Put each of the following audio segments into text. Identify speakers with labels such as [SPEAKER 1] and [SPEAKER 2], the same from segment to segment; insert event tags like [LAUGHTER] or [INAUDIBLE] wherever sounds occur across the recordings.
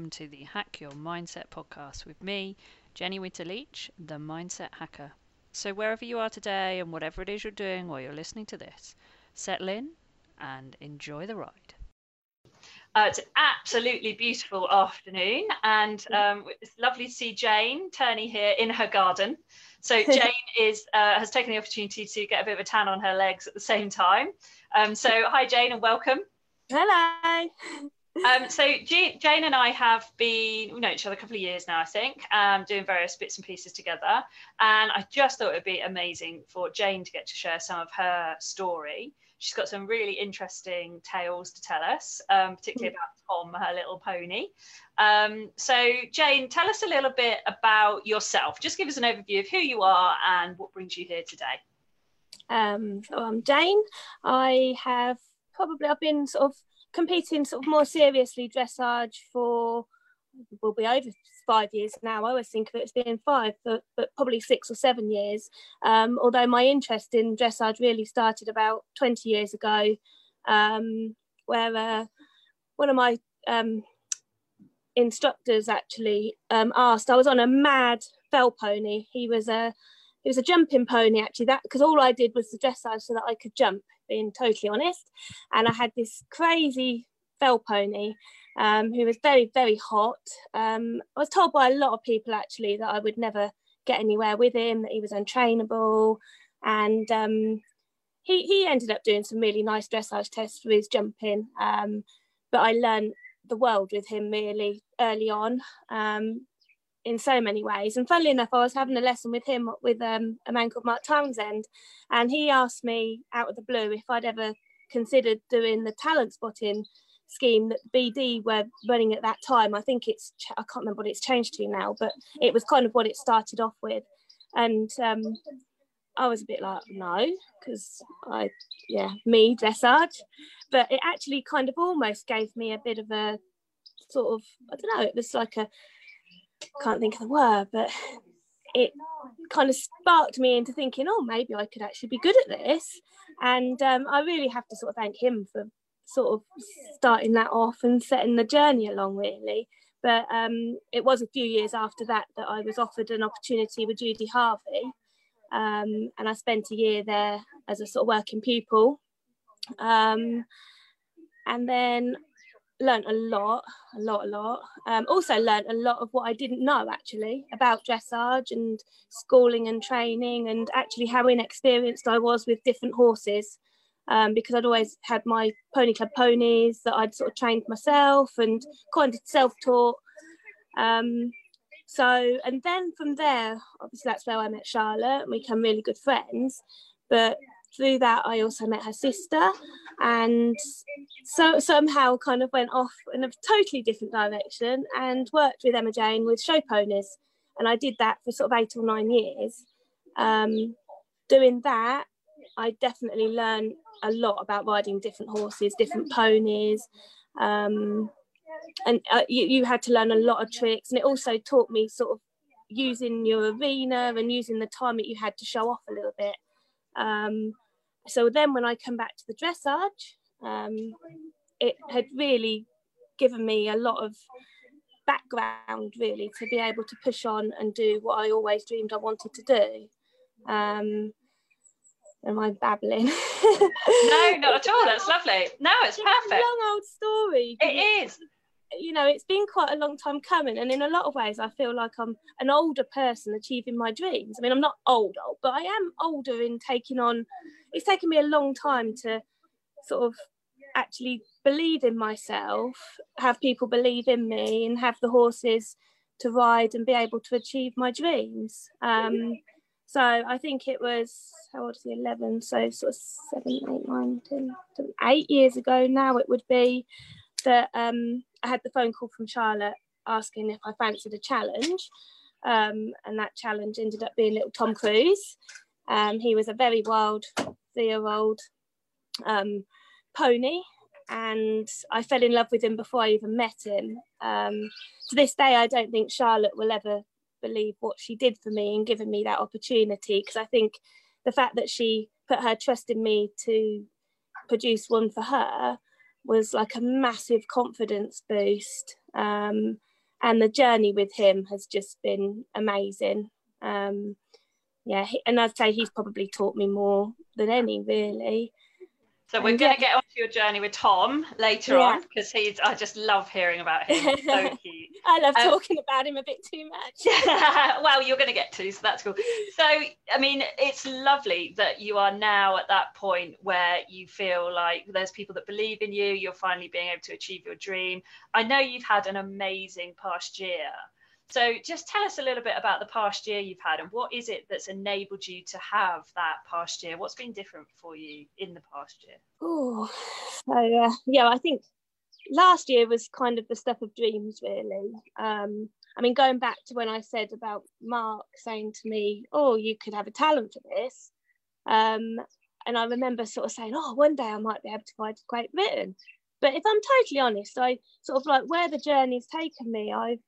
[SPEAKER 1] and welcome to the Hack Your Mindset podcast with me, Jenny Winter Leach, the Mindset Hacker. So, wherever you are today and whatever it is you're doing while you're listening to this, settle in and enjoy the ride.
[SPEAKER 2] Uh, it's an absolutely beautiful afternoon, and um, it's lovely to see Jane Turney here in her garden. So [LAUGHS] Jane is uh, has taken the opportunity to get a bit of a tan on her legs at the same time. Um, so hi Jane and welcome.
[SPEAKER 3] Hello.
[SPEAKER 2] Um, so G- Jane and I have been, we know each other a couple of years now, I think, um, doing various bits and pieces together. And I just thought it would be amazing for Jane to get to share some of her story. She's got some really interesting tales to tell us, um, particularly about Tom, her little pony. Um, so Jane, tell us a little bit about yourself. Just give us an overview of who you are and what brings you here today.
[SPEAKER 3] Um, so I'm Jane. I have probably I've been sort of competing sort of more seriously dressage for will be over five years now. I always think of it as being five, but, but probably six or seven years. Um, although my interest in dressage really started about 20 years ago, um, where uh, one of my um, instructors actually um, asked, I was on a mad fell pony. He was a he was a jumping pony actually that because all I did was the dressage so that I could jump being totally honest. And I had this crazy fell pony um, who was very very hot. Um, I was told by a lot of people actually that I would never get anywhere with him that he was untrainable. And um, he, he ended up doing some really nice dressage tests for his jumping. Um, but I learned the world with him really early on. Um, in so many ways. And funnily enough, I was having a lesson with him with um, a man called Mark Townsend, and he asked me out of the blue if I'd ever considered doing the talent spotting scheme that BD were running at that time. I think it's I can't remember what it's changed to now, but it was kind of what it started off with, and um, I was a bit like no, because I yeah me dressage, but it actually kind of almost gave me a bit of a sort of I don't know. It was like a can't think of the word, but it kind of sparked me into thinking, oh, maybe I could actually be good at this. And um, I really have to sort of thank him for sort of starting that off and setting the journey along, really. But um, it was a few years after that that I was offered an opportunity with Judy Harvey. Um, and I spent a year there as a sort of working pupil. Um, and then learned a lot, a lot, a lot. Um, also learned a lot of what I didn't know actually about dressage and schooling and training, and actually how inexperienced I was with different horses. Um, because I'd always had my pony club ponies that I'd sort of trained myself and kind of self-taught. Um, so, and then from there, obviously that's where I met Charlotte, and we became really good friends. But through that, I also met her sister, and so somehow kind of went off in a totally different direction and worked with Emma Jane with show ponies, and I did that for sort of eight or nine years. Um, doing that, I definitely learned a lot about riding different horses, different ponies. Um, and uh, you, you had to learn a lot of tricks, and it also taught me sort of using your arena and using the time that you had to show off a little bit. Um, so then when I come back to the dressage, um, it had really given me a lot of background really to be able to push on and do what I always dreamed I wanted to do. Um, am I babbling?
[SPEAKER 2] no, not at all. That's [LAUGHS] lovely. No, it's perfect. It's
[SPEAKER 3] long old story.
[SPEAKER 2] It is
[SPEAKER 3] you know, it's been quite a long time coming. And in a lot of ways, I feel like I'm an older person achieving my dreams. I mean, I'm not old, old, but I am older in taking on, it's taken me a long time to sort of actually believe in myself, have people believe in me, and have the horses to ride and be able to achieve my dreams. Um, so I think it was, how old is he, 11? So sort of seven, eight, nine, ten, eight years ago now it would be that um, I had the phone call from Charlotte asking if I fancied a challenge. Um, and that challenge ended up being little Tom Cruise. Um, he was a very wild three year old um, pony, and I fell in love with him before I even met him. Um, to this day, I don't think Charlotte will ever believe what she did for me and giving me that opportunity because I think the fact that she put her trust in me to produce one for her was like a massive confidence boost. Um, and the journey with him has just been amazing. Um, yeah, and I'd say he's probably taught me more than any, really.
[SPEAKER 2] So we're going to get onto your journey with Tom later yeah. on because he's. I just love hearing about him. so [LAUGHS] cute.
[SPEAKER 3] I love um, talking about him a bit too much. [LAUGHS]
[SPEAKER 2] well, you're going to get to, so that's cool. So I mean, it's lovely that you are now at that point where you feel like there's people that believe in you. You're finally being able to achieve your dream. I know you've had an amazing past year. So just tell us a little bit about the past year you've had and what is it that's enabled you to have that past year? What's been different for you in the past year?
[SPEAKER 3] Oh, so uh, yeah, I think last year was kind of the stuff of dreams, really. Um, I mean, going back to when I said about Mark saying to me, "Oh, you could have a talent for this," um, and I remember sort of saying, "Oh, one day I might be able to write Great Britain." But if I'm totally honest, I sort of like where the journey's taken me. I've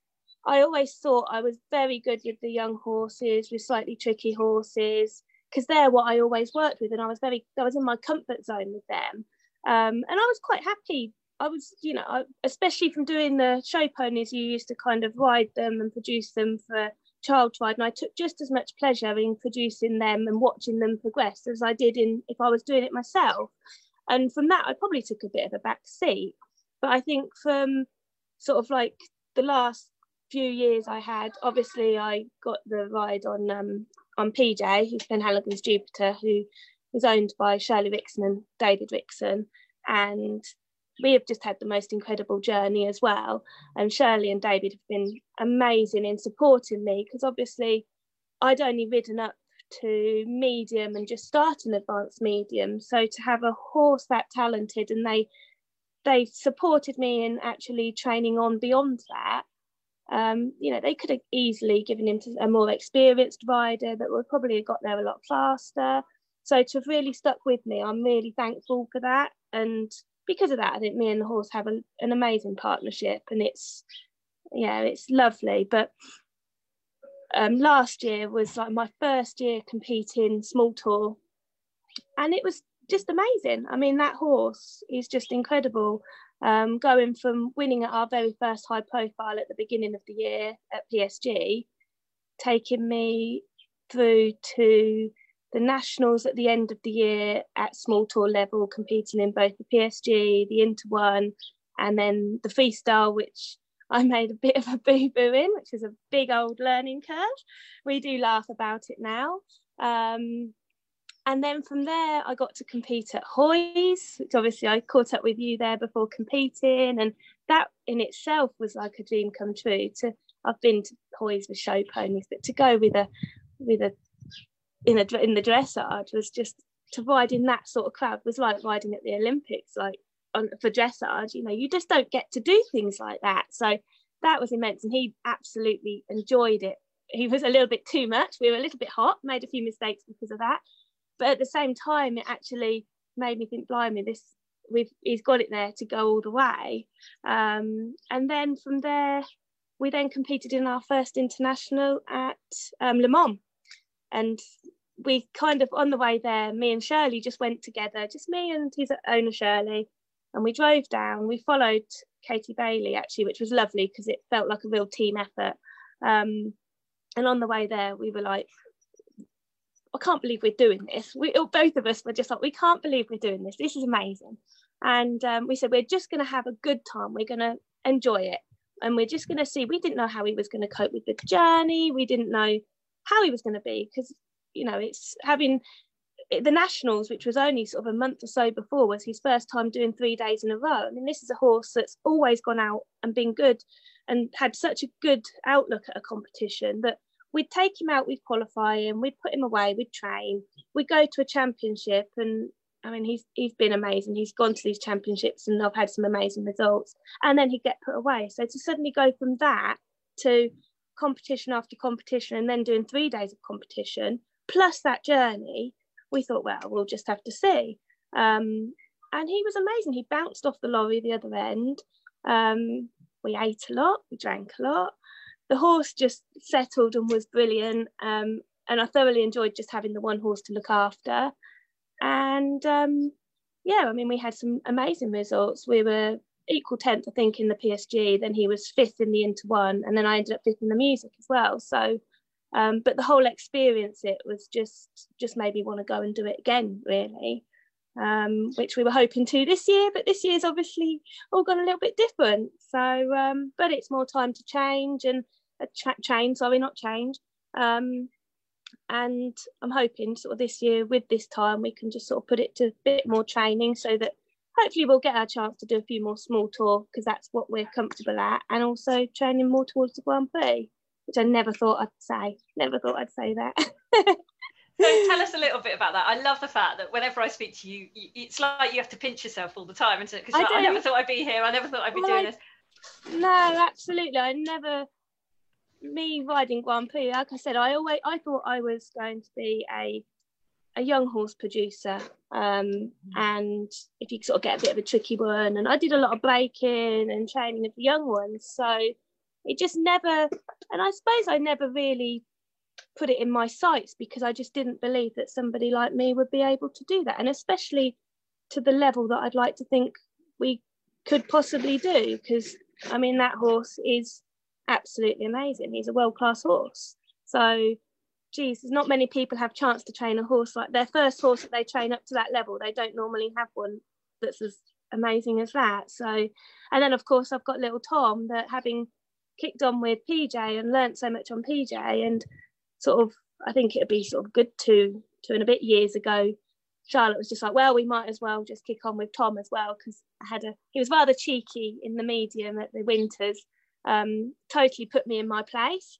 [SPEAKER 3] I always thought I was very good with the young horses, with slightly tricky horses, because they're what I always worked with, and I was very, I was in my comfort zone with them, um, and I was quite happy. I was, you know, especially from doing the show ponies, you used to kind of ride them and produce them for child ride, and I took just as much pleasure in producing them and watching them progress as I did in if I was doing it myself. And from that, I probably took a bit of a back seat. But I think from sort of like the last few years I had, obviously I got the ride on um, on PJ, who's Penhaligon's Jupiter, who is owned by Shirley Rixon and David Rixon. And we have just had the most incredible journey as well. And Shirley and David have been amazing in supporting me because obviously I'd only ridden up to medium and just starting advanced medium. So to have a horse that talented and they they supported me in actually training on beyond that um, you know, they could have easily given him to a more experienced rider that would probably have got there a lot faster. So to have really stuck with me, I'm really thankful for that. And because of that, I think me and the horse have a, an amazing partnership, and it's yeah, it's lovely. But um, last year was like my first year competing small tour, and it was just amazing. I mean, that horse is just incredible um, going from winning at our very first high profile at the beginning of the year at PSG, taking me through to the nationals at the end of the year at small tour level, competing in both the PSG, the Inter One, and then the freestyle, which I made a bit of a boo boo in, which is a big old learning curve. We do laugh about it now. Um, and then from there, I got to compete at Hoys, which obviously I caught up with you there before competing, and that in itself was like a dream come true. To I've been to Hoys with show ponies, but to go with a with a in a in the dressage was just to ride in that sort of crowd was like riding at the Olympics, like on, for dressage. You know, you just don't get to do things like that. So that was immense, and he absolutely enjoyed it. He was a little bit too much. We were a little bit hot, made a few mistakes because of that but at the same time it actually made me think blimey this we've he's got it there to go all the way. Um, and then from there we then competed in our first international at um, Le Mans. And we kind of on the way there me and Shirley just went together just me and his owner Shirley and we drove down. We followed Katie Bailey actually which was lovely because it felt like a real team effort. Um, and on the way there we were like I can't believe we're doing this. We both of us were just like, we can't believe we're doing this. This is amazing. And um, we said, we're just going to have a good time. We're going to enjoy it. And we're just going to see. We didn't know how he was going to cope with the journey. We didn't know how he was going to be because, you know, it's having the Nationals, which was only sort of a month or so before, was his first time doing three days in a row. I mean, this is a horse that's always gone out and been good and had such a good outlook at a competition that we'd take him out, we'd qualify him, we'd put him away, we'd train, we'd go to a championship and I mean he's he's been amazing. He's gone to these championships and I've had some amazing results. And then he'd get put away. So to suddenly go from that to competition after competition and then doing three days of competition plus that journey, we thought, well, we'll just have to see. Um, and he was amazing. He bounced off the lorry the other end. Um, we ate a lot, we drank a lot the horse just settled and was brilliant. Um, and I thoroughly enjoyed just having the one horse to look after. And um, yeah, I mean, we had some amazing results. We were equal 10th, I think, in the PSG. Then he was fifth in the Inter one. And then I ended up fifth in the music as well. So, um, but the whole experience, it was just, just made me want to go and do it again, really. Um, which we were hoping to this year, but this year's obviously all gone a little bit different. So, um, but it's more time to change and change, sorry, not change. Um, and I'm hoping sort of this year with this time we can just sort of put it to a bit more training so that hopefully we'll get our chance to do a few more small tour because that's what we're comfortable at and also training more towards the Grand Prix which I never thought I'd say never thought I'd say that. [LAUGHS]
[SPEAKER 2] So tell us a little bit about that. I love the fact that whenever I speak to you it's like you have to pinch yourself all the time because I, like, I, never thought I'd be here. I never thought I'd be well, doing I, this.
[SPEAKER 3] No absolutely. I never me riding Grand Prix, like I said, I always I thought I was going to be a a young horse producer, um, and if you sort of get a bit of a tricky one, and I did a lot of breaking and training of the young ones, so it just never, and I suppose I never really put it in my sights because I just didn't believe that somebody like me would be able to do that, and especially to the level that I'd like to think we could possibly do, because I mean that horse is absolutely amazing. He's a world class horse. So, geez, there's not many people have chance to train a horse like their first horse that they train up to that level. They don't normally have one that's as amazing as that. So, and then of course I've got little Tom that having kicked on with PJ and learnt so much on PJ and sort of I think it'd be sort of good to two and a bit years ago. Charlotte was just like, well, we might as well just kick on with Tom as well because I had a he was rather cheeky in the medium at the winters um, totally put me in my place.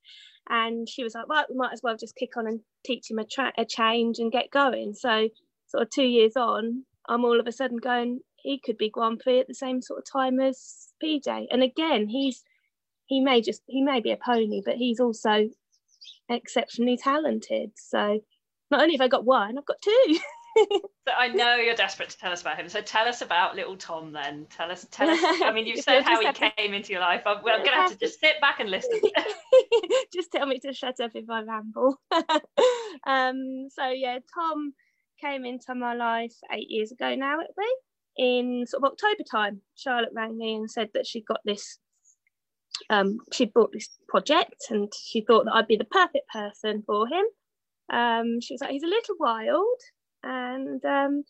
[SPEAKER 3] And she was like, right, we might as well just kick on and teach him a, tra- a change and get going. So, sort of two years on, I'm all of a sudden going, he could be Prix at the same sort of time as PJ. And again, he's he may just he may be a pony, but he's also exceptionally talented. So not only have I got one, I've got two. [LAUGHS]
[SPEAKER 2] so I know you're desperate to tell us about him. So tell us about little Tom then. Tell us, tell us. I mean, you've [LAUGHS] said how he came into your life. I'm, well, I'm going to have to just sit back and listen. [LAUGHS]
[SPEAKER 3] just tell me to shut up if I ramble. [LAUGHS] um, so yeah, Tom came into my life eight years ago now, it'll be in sort of October time. Charlotte rang me and said that she got this. Um, she bought this project and she thought that I'd be the perfect person for him. Um, she was like, he's a little wild, and um,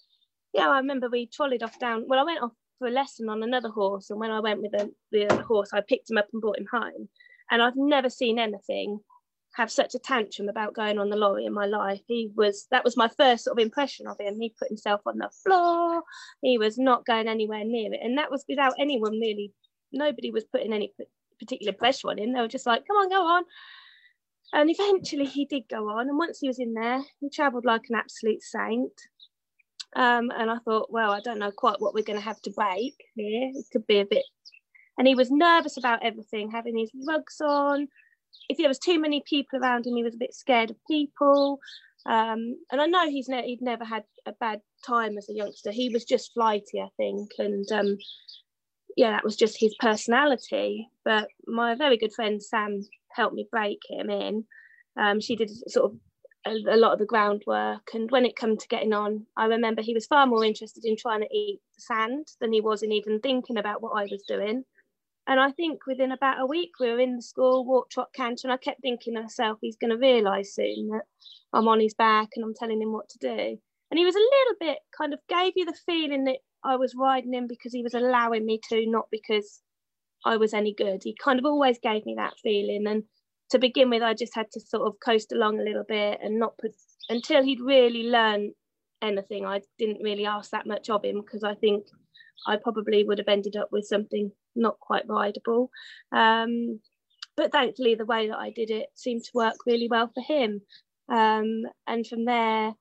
[SPEAKER 3] yeah, I remember we trolleyed off down. Well, I went off for a lesson on another horse, and when I went with the, the horse, I picked him up and brought him home. And I've never seen anything have such a tantrum about going on the lorry in my life. He was that was my first sort of impression of him. He put himself on the floor. He was not going anywhere near it, and that was without anyone really. Nobody was putting any particular pressure on him. They were just like, "Come on, go on." And eventually he did go on. And once he was in there, he travelled like an absolute saint. Um, and I thought, well, I don't know quite what we're going to have to break here. It could be a bit. And he was nervous about everything, having his rugs on. If there was too many people around him, he was a bit scared of people. Um, and I know he's ne- he'd never had a bad time as a youngster. He was just flighty, I think, and um, yeah, that was just his personality. But my very good friend Sam helped me break him in. Um, she did sort of a, a, lot of the groundwork, and when it came to getting on, I remember he was far more interested in trying to eat sand than he was in even thinking about what I was doing. And I think within about a week, we were in the school, walk, trot, canter, and I kept thinking to myself, he's going to realise soon that I'm on his back and I'm telling him what to do. And he was a little bit kind of gave you the feeling that I was riding him because he was allowing me to, not because I was any good. He kind of always gave me that feeling. And to begin with, I just had to sort of coast along a little bit and not put until he'd really learned anything. I didn't really ask that much of him because I think I probably would have ended up with something not quite rideable. Um, but thankfully, the way that I did it seemed to work really well for him. Um, and from there,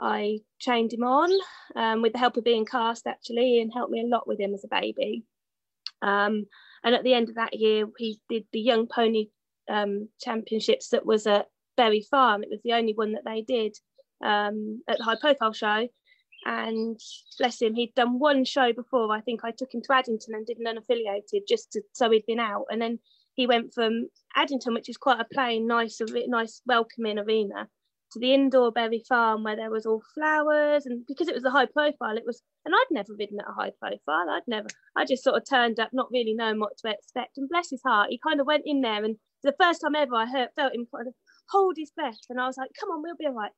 [SPEAKER 3] I trained him on um, with the help of being cast actually, and helped me a lot with him as a baby. Um, and at the end of that year, he did the Young Pony um, Championships that was at Bury Farm. It was the only one that they did um, at the High Profile Show. And bless him, he'd done one show before. I think I took him to Addington and did an unaffiliated just to, so he'd been out. And then he went from Addington, which is quite a plain, nice, nice, welcoming arena, to the indoor Bury Farm where there was all flowers and because it was a high profile it was and I'd never ridden at a high profile I'd never I just sort of turned up not really knowing what to expect and bless his heart he kind of went in there and the first time ever I heard felt him kind of hold his breath and I was like come on we'll be all right.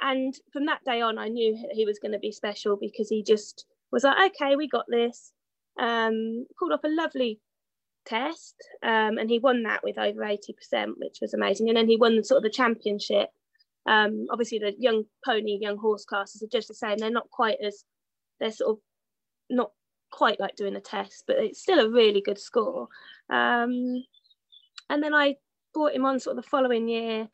[SPEAKER 3] And from that day on I knew he was going to be special because he just was like okay we got this. Um pulled off a lovely test um, and he won that with over 80% which was amazing and then he won sort of the championship um, obviously, the young pony, young horse classes are just the same. They're not quite as, they're sort of not quite like doing a test, but it's still a really good score. Um, and then I brought him on sort of the following year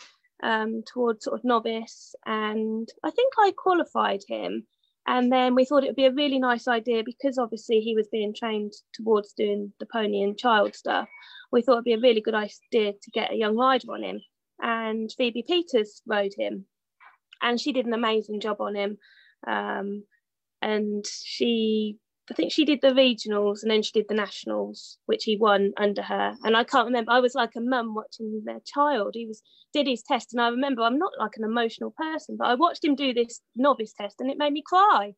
[SPEAKER 3] um, towards sort of novice, and I think I qualified him. And then we thought it would be a really nice idea because obviously he was being trained towards doing the pony and child stuff. We thought it'd be a really good idea to get a young rider on him and Phoebe Peters rode him, and she did an amazing job on him. Um, and she, I think she did the regionals and then she did the nationals, which he won under her. And I can't remember. I was like a mum watching their child. He was did his test, and I remember I'm not like an emotional person, but I watched him do this novice test, and it made me cry.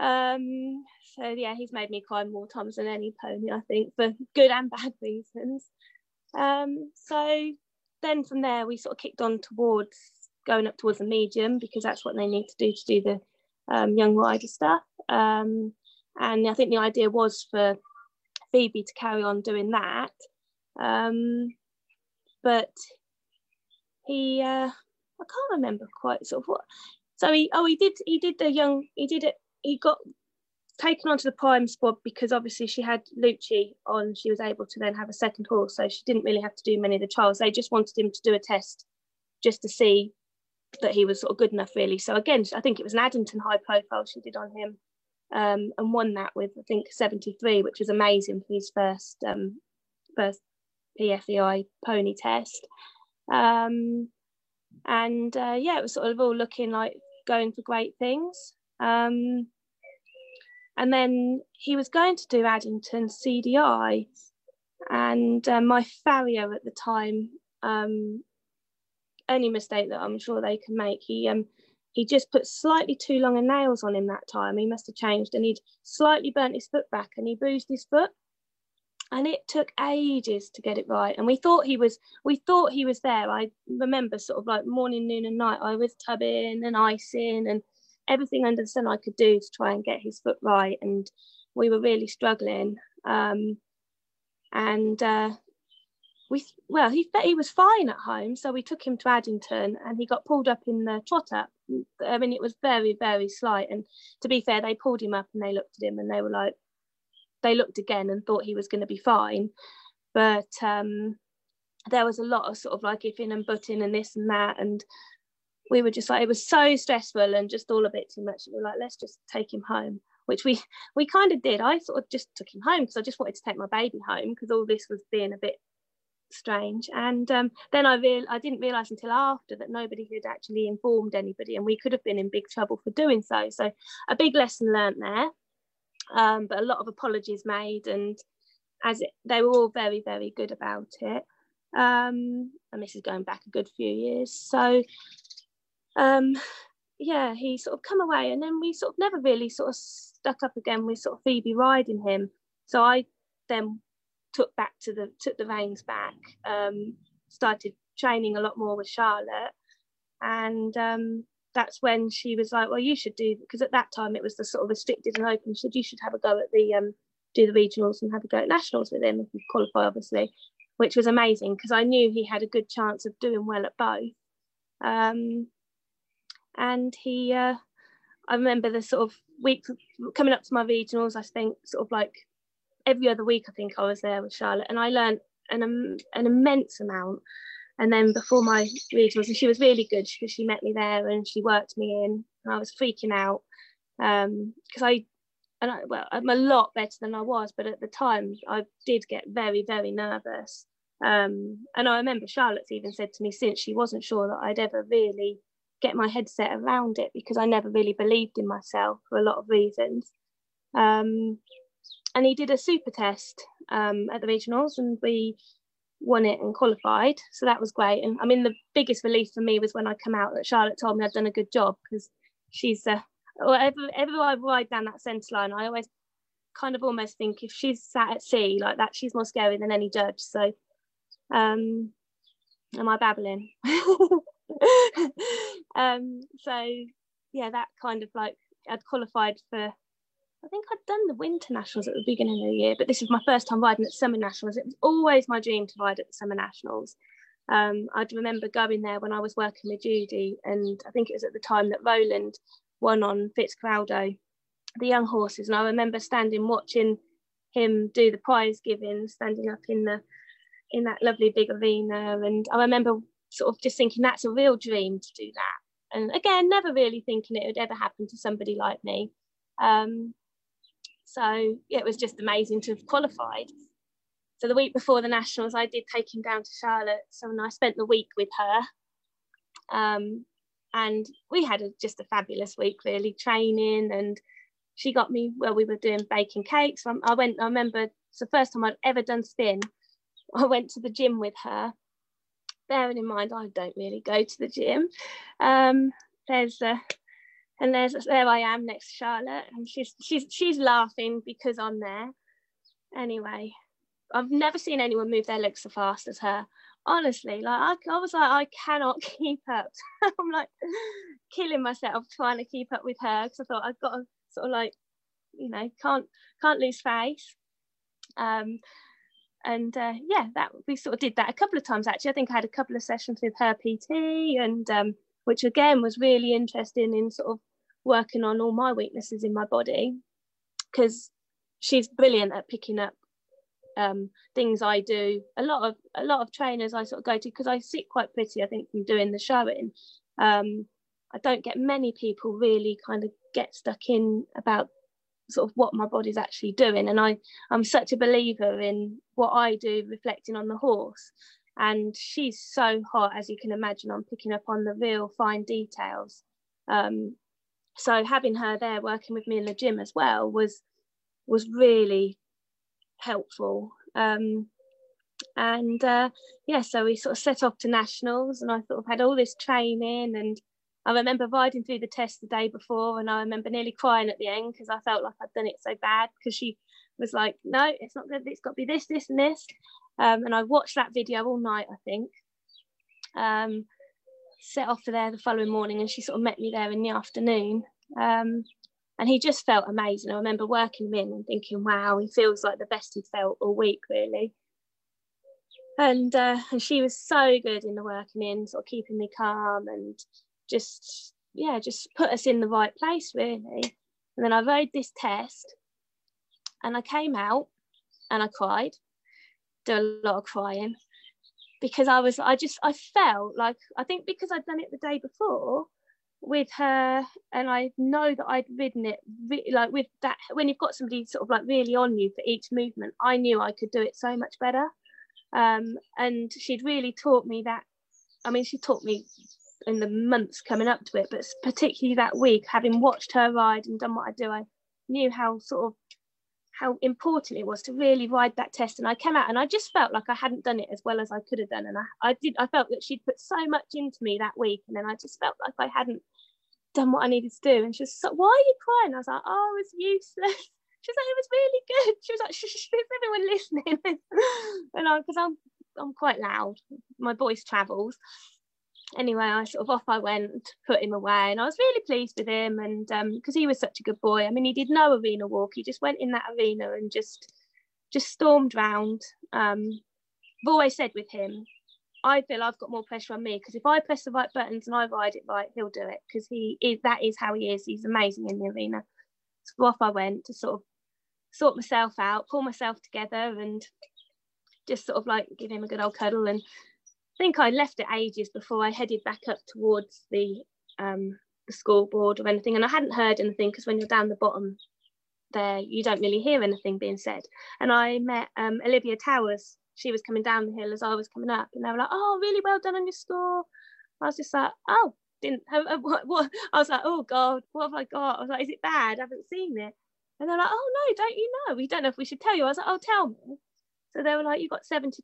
[SPEAKER 3] Um, so yeah, he's made me cry more times than any pony, I think, for good and bad reasons. Um, so then from there we sort of kicked on towards going up towards the medium because that's what they need to do to do the um, young rider stuff. Um, and I think the idea was for Phoebe to carry on doing that. Um, but he, uh, I can't remember quite sort of what. So he, oh, he did, he did the young, he did it. He got taken onto the prime squad because obviously she had Lucci on. She was able to then have a second horse, so she didn't really have to do many of the trials. They just wanted him to do a test just to see that he was sort of good enough, really. So again, I think it was an Addington high profile she did on him, um, and won that with I think 73, which was amazing for his first um, first FEI pony test. Um, and uh, yeah, it was sort of all looking like going for great things. Um, and then he was going to do Addington CDI. And uh, my farrier at the time, um, any mistake that I'm sure they can make, he um, he just put slightly too long a nails on him that time. He must have changed and he'd slightly burnt his foot back and he bruised his foot. And it took ages to get it right. And we thought he was we thought he was there. I remember sort of like morning, noon, and night. I was tubbing and icing and everything under the sun I could do to try and get his foot right. And we were really struggling. Um, and uh, we, well, he he was fine at home, so we took him to Addington, and he got pulled up in the trot up. I mean, it was very very slight. And to be fair, they pulled him up and they looked at him and they were like, they looked again and thought he was going to be fine, but um, there was a lot of sort of like ifing and butting and this and that and we were just like it was so stressful and just all a bit too much. We were like, let's just take him home, which we [LAUGHS] we kind of did. I sort of just took him home because I just wanted to take my baby home because all this was being a bit strange. And um, then I real I didn't realise until after that nobody had actually informed anybody, and we could have been in big trouble for doing so. So a big lesson learnt there, um, but a lot of apologies made, and as it, they were all very very good about it. Um, and this is going back a good few years. So um, yeah, he sort of come away, and then we sort of never really sort of stuck up again with sort of Phoebe riding him. So I then took back to the took the reins back, um, started training a lot more with Charlotte, and um, that's when she was like, "Well, you should do," because at that time it was the sort of restricted and open. Said, "You should have a go at the um, do the regionals and have a go at nationals with him if you qualify, obviously," which was amazing because I knew he had a good chance of doing well at both. Um, and he uh, I remember the sort of week coming up to my regionals I think sort of like every other week I think I was there with Charlotte and I learned an, um, an immense amount. And then before my regionals and she was really good because she met me there and she worked me in and I was freaking out because um, I and I, well I'm a lot better than I was but at the time I did get very very nervous. Um, and I remember Charlotte's even said to me since she wasn't sure that I'd ever really get my headset around it because I never really believed in myself for a lot of reasons. Um, and he did a super test um, at the regionals, and we won it and qualified. So that was great. And I mean, the biggest relief for me was when I come out that Charlotte told me I'd done a good job because she's, uh, whenever, whenever I ride down that centre line, I always kind of almost think if she's sat at C like that, she's more scary than any judge. So, um, am I babbling? [LAUGHS] [LAUGHS] um, so yeah, that kind of like I'd qualified for I think I'd done the winter nationals at the beginning of the year, but this is my first time riding at summer nationals. It was always my dream to ride at the summer nationals. Um, I'd remember going there when I was working with Judy, and I think it was at the time that Roland won on Fitzcarraldo, the young horses. And I remember standing watching him do the prize giving, standing up in the in that lovely big arena. And I remember sort of just thinking that's a real dream to do that. And again, never really thinking it would ever happen to somebody like me. Um, so yeah, it was just amazing to have qualified. So the week before the nationals, I did take him down to Charlotte. So I spent the week with her. Um, and we had a, just a fabulous week, really training. And she got me well. We were doing baking cakes. I, I went. I remember it's the first time I'd ever done spin. [LAUGHS] I went to the gym with her. Bearing in mind, I don't really go to the gym. Um, there's a and there's there I am next to Charlotte, and she's she's she's laughing because I'm there. Anyway, I've never seen anyone move their legs so fast as her. Honestly, like I, I was like, I cannot [LAUGHS] keep up. I'm like killing myself trying to keep up with her because I thought I've got to sort of like, you know, can't can't lose face. Um, and uh, yeah, that we sort of did that a couple of times actually. I think I had a couple of sessions with her PT, and um, which again was really interesting in sort of working on all my weaknesses in my body because she's brilliant at picking up um, things I do. A lot of a lot of trainers I sort of go to because I sit quite pretty. I think from doing the showing. Um, I don't get many people really kind of get stuck in about sort of what my body's actually doing, and I I'm such a believer in what I do, reflecting on the horse. And she's so hot, as you can imagine, on picking up on the real fine details. Um, so having her there working with me in the gym as well was was really helpful um, and uh, yeah so we sort of set off to nationals and i sort of had all this training and i remember riding through the test the day before and i remember nearly crying at the end because i felt like i'd done it so bad because she was like no it's not good it's got to be this this and this um, and i watched that video all night i think um, set off for there the following morning and she sort of met me there in the afternoon. Um, and he just felt amazing. I remember working him in and thinking, wow, he feels like the best he'd felt all week, really. And, uh, and she was so good in the working in, sort of keeping me calm and just, yeah, just put us in the right place, really. And then I rode this test and I came out and I cried, did a lot of crying because I was I just I felt like I think because I'd done it the day before with her and I know that I'd ridden it re- like with that when you've got somebody sort of like really on you for each movement I knew I could do it so much better um, and she'd really taught me that I mean she taught me in the months coming up to it but particularly that week having watched her ride and done what I do I knew how sort of how important it was to really ride that test. And I came out and I just felt like I hadn't done it as well as I could have done. And I, I did, I felt that she'd put so much into me that week. And then I just felt like I hadn't done what I needed to do. And she was like, why are you crying? I was like, oh, it was useless. [LAUGHS] She was like, it was really good. She was like, shh, shh, everyone listening? [LAUGHS] and I, because I'm, I'm quite loud. My voice travels anyway, I sort of off I went, put him away, and I was really pleased with him. And because um, he was such a good boy, I mean, he did no arena walk. He just went in that arena and just just stormed round. Um, I've always said with him, I feel I've got more pressure on me because if I press the right buttons and I ride it right, he'll do it because he is that is how he is. He's amazing in the arena. So off I went to sort of sort myself out, pull myself together, and just sort of like give him a good old cuddle and think I left it ages before I headed back up towards the um, the scoreboard or anything, and I hadn't heard anything because when you're down the bottom there, you don't really hear anything being said. And I met um, Olivia Towers. She was coming down the hill as I was coming up, and they were like, "Oh, really well done on your score." I was just like, "Oh, didn't have uh, [LAUGHS] what, what?" I was like, "Oh God, what have I got?" I was like, "Is it bad? I haven't seen it." And they're like, "Oh no, don't you know? We don't know if we should tell you." I was like, "Oh, tell me." So they were like, you got 72%.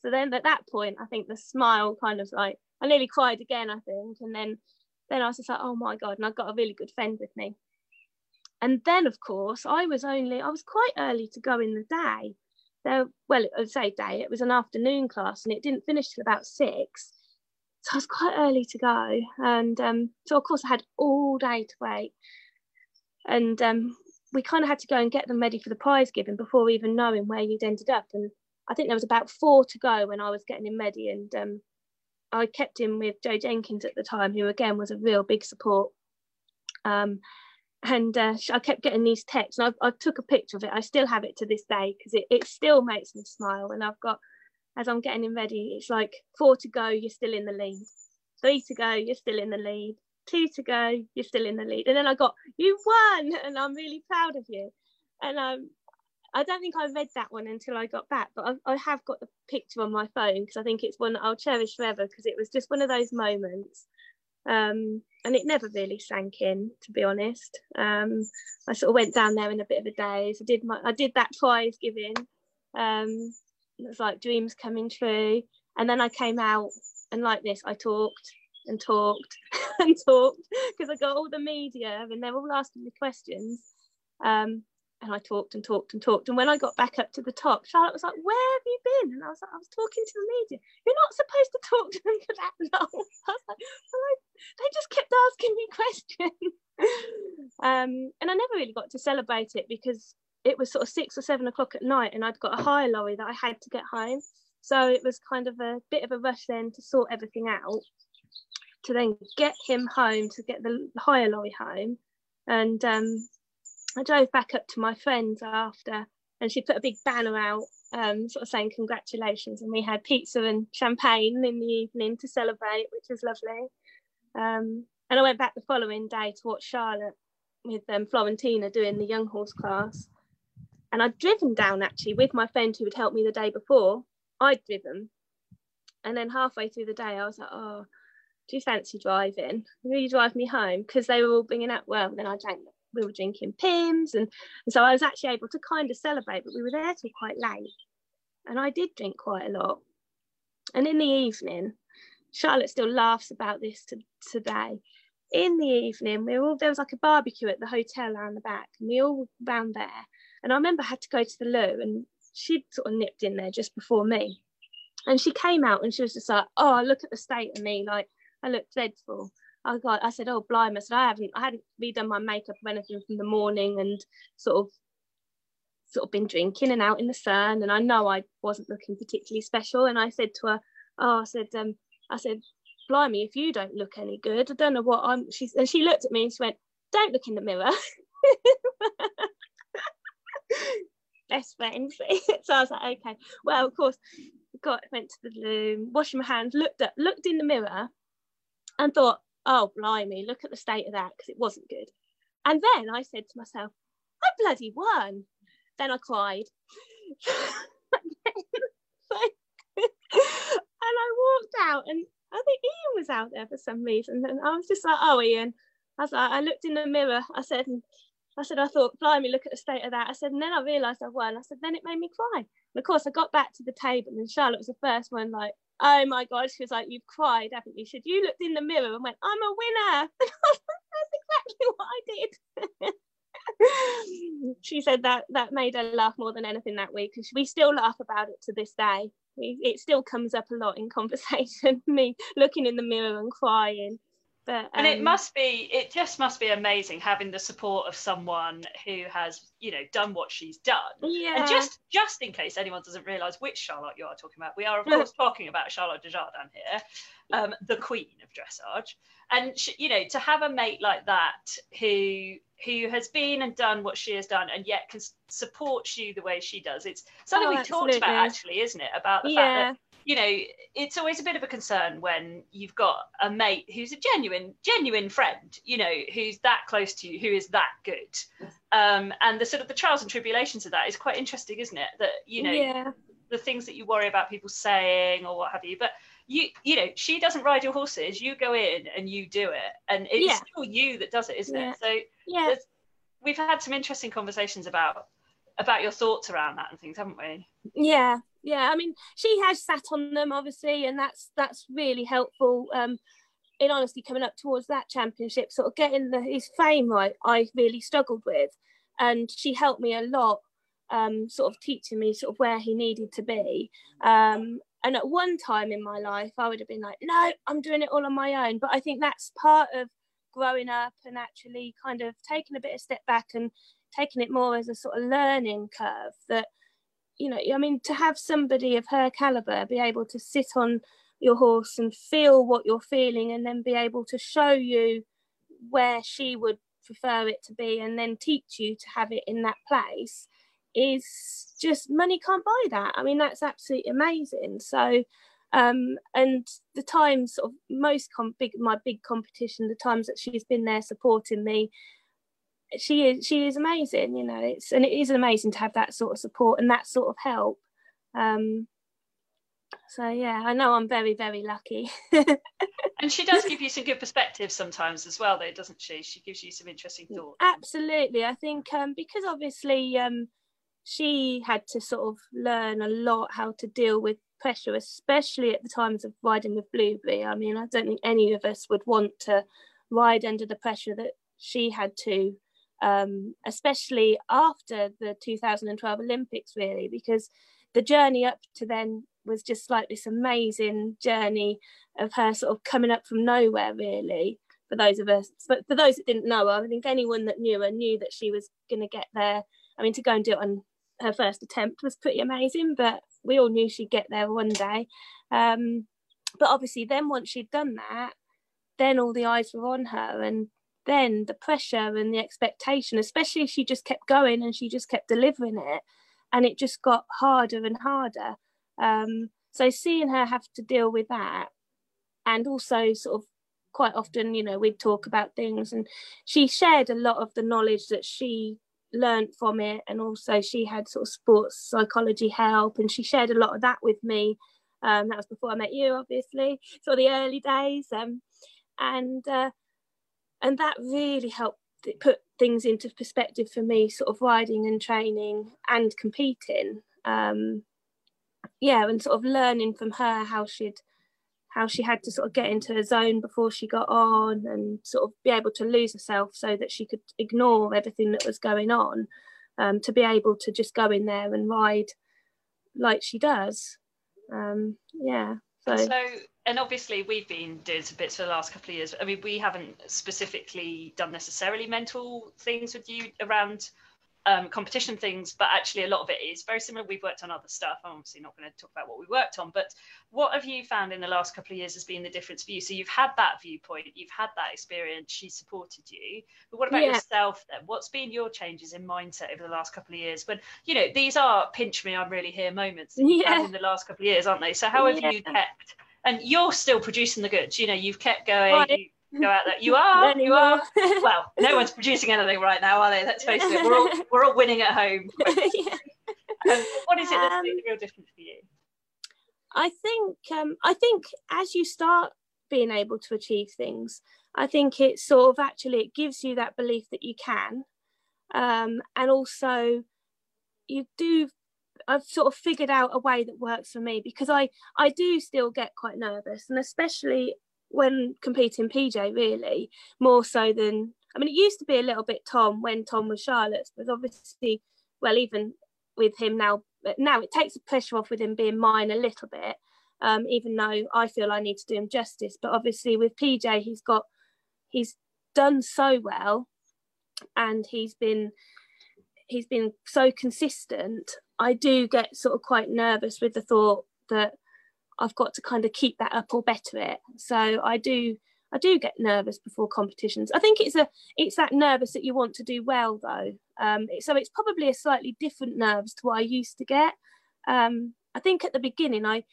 [SPEAKER 3] So then at that point, I think the smile kind of like, I nearly cried again, I think. And then, then I was just like, oh my God. And I've got a really good friend with me. And then, of course, I was only, I was quite early to go in the day. There, well, I would say day, it was an afternoon class and it didn't finish till about six. So I was quite early to go. And um, so, of course, I had all day to wait. And um, we kind of had to go and get them ready for the prize giving before even knowing where you'd ended up. And I think there was about four to go when I was getting him ready. And um, I kept him with Joe Jenkins at the time, who again was a real big support. Um, and uh, I kept getting these texts, and I, I, took a picture of it. I still have it to this day because it, it still makes me smile. And I've got, as I'm getting him ready, it's like four to go, you're still in the lead. Three to go, you're still in the lead two to go, you're still in the lead. And then I got, you won, [LAUGHS] and I'm really proud of you. And um, I don't think I read that one until I got back, but I, I have got the picture on my phone because I think it's one that I'll cherish forever because it was just one of those moments. Um, and it never really sank in, to be honest. Um, I sort of went down there in a bit of a daze. I did my, I did that prize giving. Um, it was like dreams coming true. And then I came out and like this, I talked and talked [LAUGHS] and talked because I got all the media and they're all asking me questions. Um, and I talked and talked and talked. And when I got back up to the top, Charlotte was like, Where have you been? And I was like, I was talking to the media. You're not supposed to talk to them for that [LAUGHS] long. [LAUGHS] I was like, well, I, they just kept asking me [LAUGHS] questions. um, and I never really got to celebrate it because it was sort of six or seven o'clock at night and I'd got a hire lorry that I had to get home. So it was kind of a bit of a rush then to sort everything out to then get him home to get the hire lorry home. And um, I drove back up to my friends after and she put a big banner out um, sort of saying congratulations. And we had pizza and champagne in the evening to celebrate which was lovely. Um, and I went back the following day to watch Charlotte with um, Florentina doing the young horse class. And I'd driven down actually with my friend who had helped me the day before. I'd driven. And then halfway through the day I was like oh do you fancy driving? Will you drive me home? Because they were all bringing up, well, then I drank, we were drinking Pimm's. And, and so I was actually able to kind of celebrate, but we were there till quite late. And I did drink quite a lot. And in the evening, Charlotte still laughs about this to, today. In the evening, we were all, there was like a barbecue at the hotel around the back, and we all were round there. And I remember I had to go to the loo, and she'd sort of nipped in there just before me. And she came out and she was just like, Oh, look at the state of me. Like, I looked dreadful. I got, I said, oh, blimey. I said, I haven't, I hadn't redone my makeup or anything from the morning and sort of, sort of been drinking and out in the sun. And I know I wasn't looking particularly special. And I said to her, oh, I said, um, I said, blimey, if you don't look any good, I don't know what I'm, she, and she looked at me and she went, don't look in the mirror. [LAUGHS] Best friends. [LAUGHS] so I was like, okay. Well, of course, got went to the loo, washing my hands, looked at, looked in the mirror, and thought, oh, blimey, look at the state of that because it wasn't good. And then I said to myself, I bloody won. Then I cried. [LAUGHS] and I walked out, and I think Ian was out there for some reason. And I was just like, oh, Ian. I was like, I looked in the mirror. I said, I said, I thought, blimey, look at the state of that. I said, and then I realised I won. I said, then it made me cry. And of course, I got back to the table, and Charlotte was the first one, like, oh my god she was like you've cried haven't you? She said you looked in the mirror and went i'm a winner. [LAUGHS] That's exactly what i did. [LAUGHS] She said that that made her laugh more than anything that week because we still laugh about it to this day. It still comes up a lot in conversation [LAUGHS] me looking in the mirror and crying
[SPEAKER 2] but, um, and it um, must be, it just must be amazing having the support of someone who has, you know, done what she's done.
[SPEAKER 3] Yeah.
[SPEAKER 2] And just, just in case anyone doesn't realise which Charlotte you are talking about, we are of course talking about Charlotte Dujardin here, um, the queen of dressage. And she, you know, to have a mate like that who who has been and done what she has done and yet can support you the way she does. It's something oh, we talked about actually, isn't it? About the yeah. fact that you know, it's always a bit of a concern when you've got a mate who's a genuine, genuine friend, you know, who's that close to you, who is that good. Um, and the sort of the trials and tribulations of that is quite interesting, isn't it? That, you know,
[SPEAKER 3] yeah.
[SPEAKER 2] the things that you worry about people saying or what have you. But you, you know, she doesn't ride your horses. You go in and you do it. And it's yeah. still you that does it, isn't yeah. it? So
[SPEAKER 3] yeah.
[SPEAKER 2] we've had some interesting conversations about about your thoughts around that and things, haven't we?
[SPEAKER 3] Yeah, yeah. I mean, she has sat on them obviously, and that's that's really helpful. Um, in honestly coming up towards that championship, sort of getting the, his fame right, I really struggled with, and she helped me a lot. Um, sort of teaching me sort of where he needed to be. Um, and at one time in my life, I would have been like, no, I'm doing it all on my own. But I think that's part of growing up and actually kind of taking a bit of step back and taking it more as a sort of learning curve that you know i mean to have somebody of her caliber be able to sit on your horse and feel what you're feeling and then be able to show you where she would prefer it to be and then teach you to have it in that place is just money can't buy that. I mean that's absolutely amazing. So um, and the times of most com- big my big competition the times that she's been there supporting me she is she is amazing you know it's and it is amazing to have that sort of support and that sort of help. Um so yeah i know i'm very very lucky. [LAUGHS]
[SPEAKER 2] And she does give you some good perspectives sometimes as well though doesn't she? She gives you some interesting thoughts.
[SPEAKER 3] absolutely. I think um because obviously um she had to sort of learn a lot how to deal with pressure especially at the times of riding with blueberry i mean i don't think any of us would want to ride under the pressure that she had to um, especially after the 2012 Olympics, really, because the journey up to then was just like this amazing journey of her sort of coming up from nowhere, really. For those of us, but for those that didn't know her, I think anyone that knew her knew that she was going to get there. I mean, to go and do it on her first attempt was pretty amazing, but we all knew she'd get there one day. Um, but obviously, then once she'd done that, then all the eyes were on her, and then the pressure and the expectation, especially if she just kept going and she just kept delivering it, and it just got harder and harder. Um, so seeing her have to deal with that, and also sort of quite often, you know, we'd talk about things, and she shared a lot of the knowledge that she learned from it, and also she had sort of sports psychology help, and she shared a lot of that with me. Um, that was before I met you, obviously, so the early days. Um, and uh, and that really helped put things into perspective for me sort of riding and training and competing um yeah and sort of learning from her how she'd how she had to sort of get into a zone before she got on and sort of be able to lose herself so that she could ignore everything that was going on um, to be able to just go in there and ride like she does. Um, yeah
[SPEAKER 2] so, so and obviously we've been doing some bits for the last couple of years. I mean, we haven't specifically done necessarily mental things with you around um, competition things, but actually a lot of it is very similar. We've worked on other stuff. I'm obviously not going to talk about what we worked on, but what have you found in the last couple of years has been the difference for you? So you've had that viewpoint, you've had that experience, she supported you. But what about yeah. yourself then? What's been your changes in mindset over the last couple of years? When you know these are pinch me, I'm really here moments yeah. in the last couple of years, aren't they? So how have yeah. you kept? And you're still producing the goods. You know, you've kept going. Right. You, go out there. You [LAUGHS] are. you are. [LAUGHS] well, no one's producing anything right now, are they? Let's face it. We're all [LAUGHS] we're all winning at home. yeah. um, what is it that's um, made the real difference for you?
[SPEAKER 3] I think um, I think as you start being able to achieve things, I think it sort of actually it gives you that belief that you can, um, and also you do. I've sort of figured out a way that works for me because I I do still get quite nervous, and especially when competing PJ, really more so than I mean, it used to be a little bit Tom when Tom was Charlotte's, but obviously, well, even with him now now it takes the pressure off with him being mine a little bit, um, even though I feel I need to do him justice. But obviously with PJ, he's got he's done so well, and he's been he's been so consistent. I do get sort of quite nervous with the thought that I've got to kind of keep that up or better it. So I do I do get nervous before competitions. I think it's a it's that nervous that you want to do well though. Um, so it's probably a slightly different nerves to what I used to get. Um, I think at the beginning, I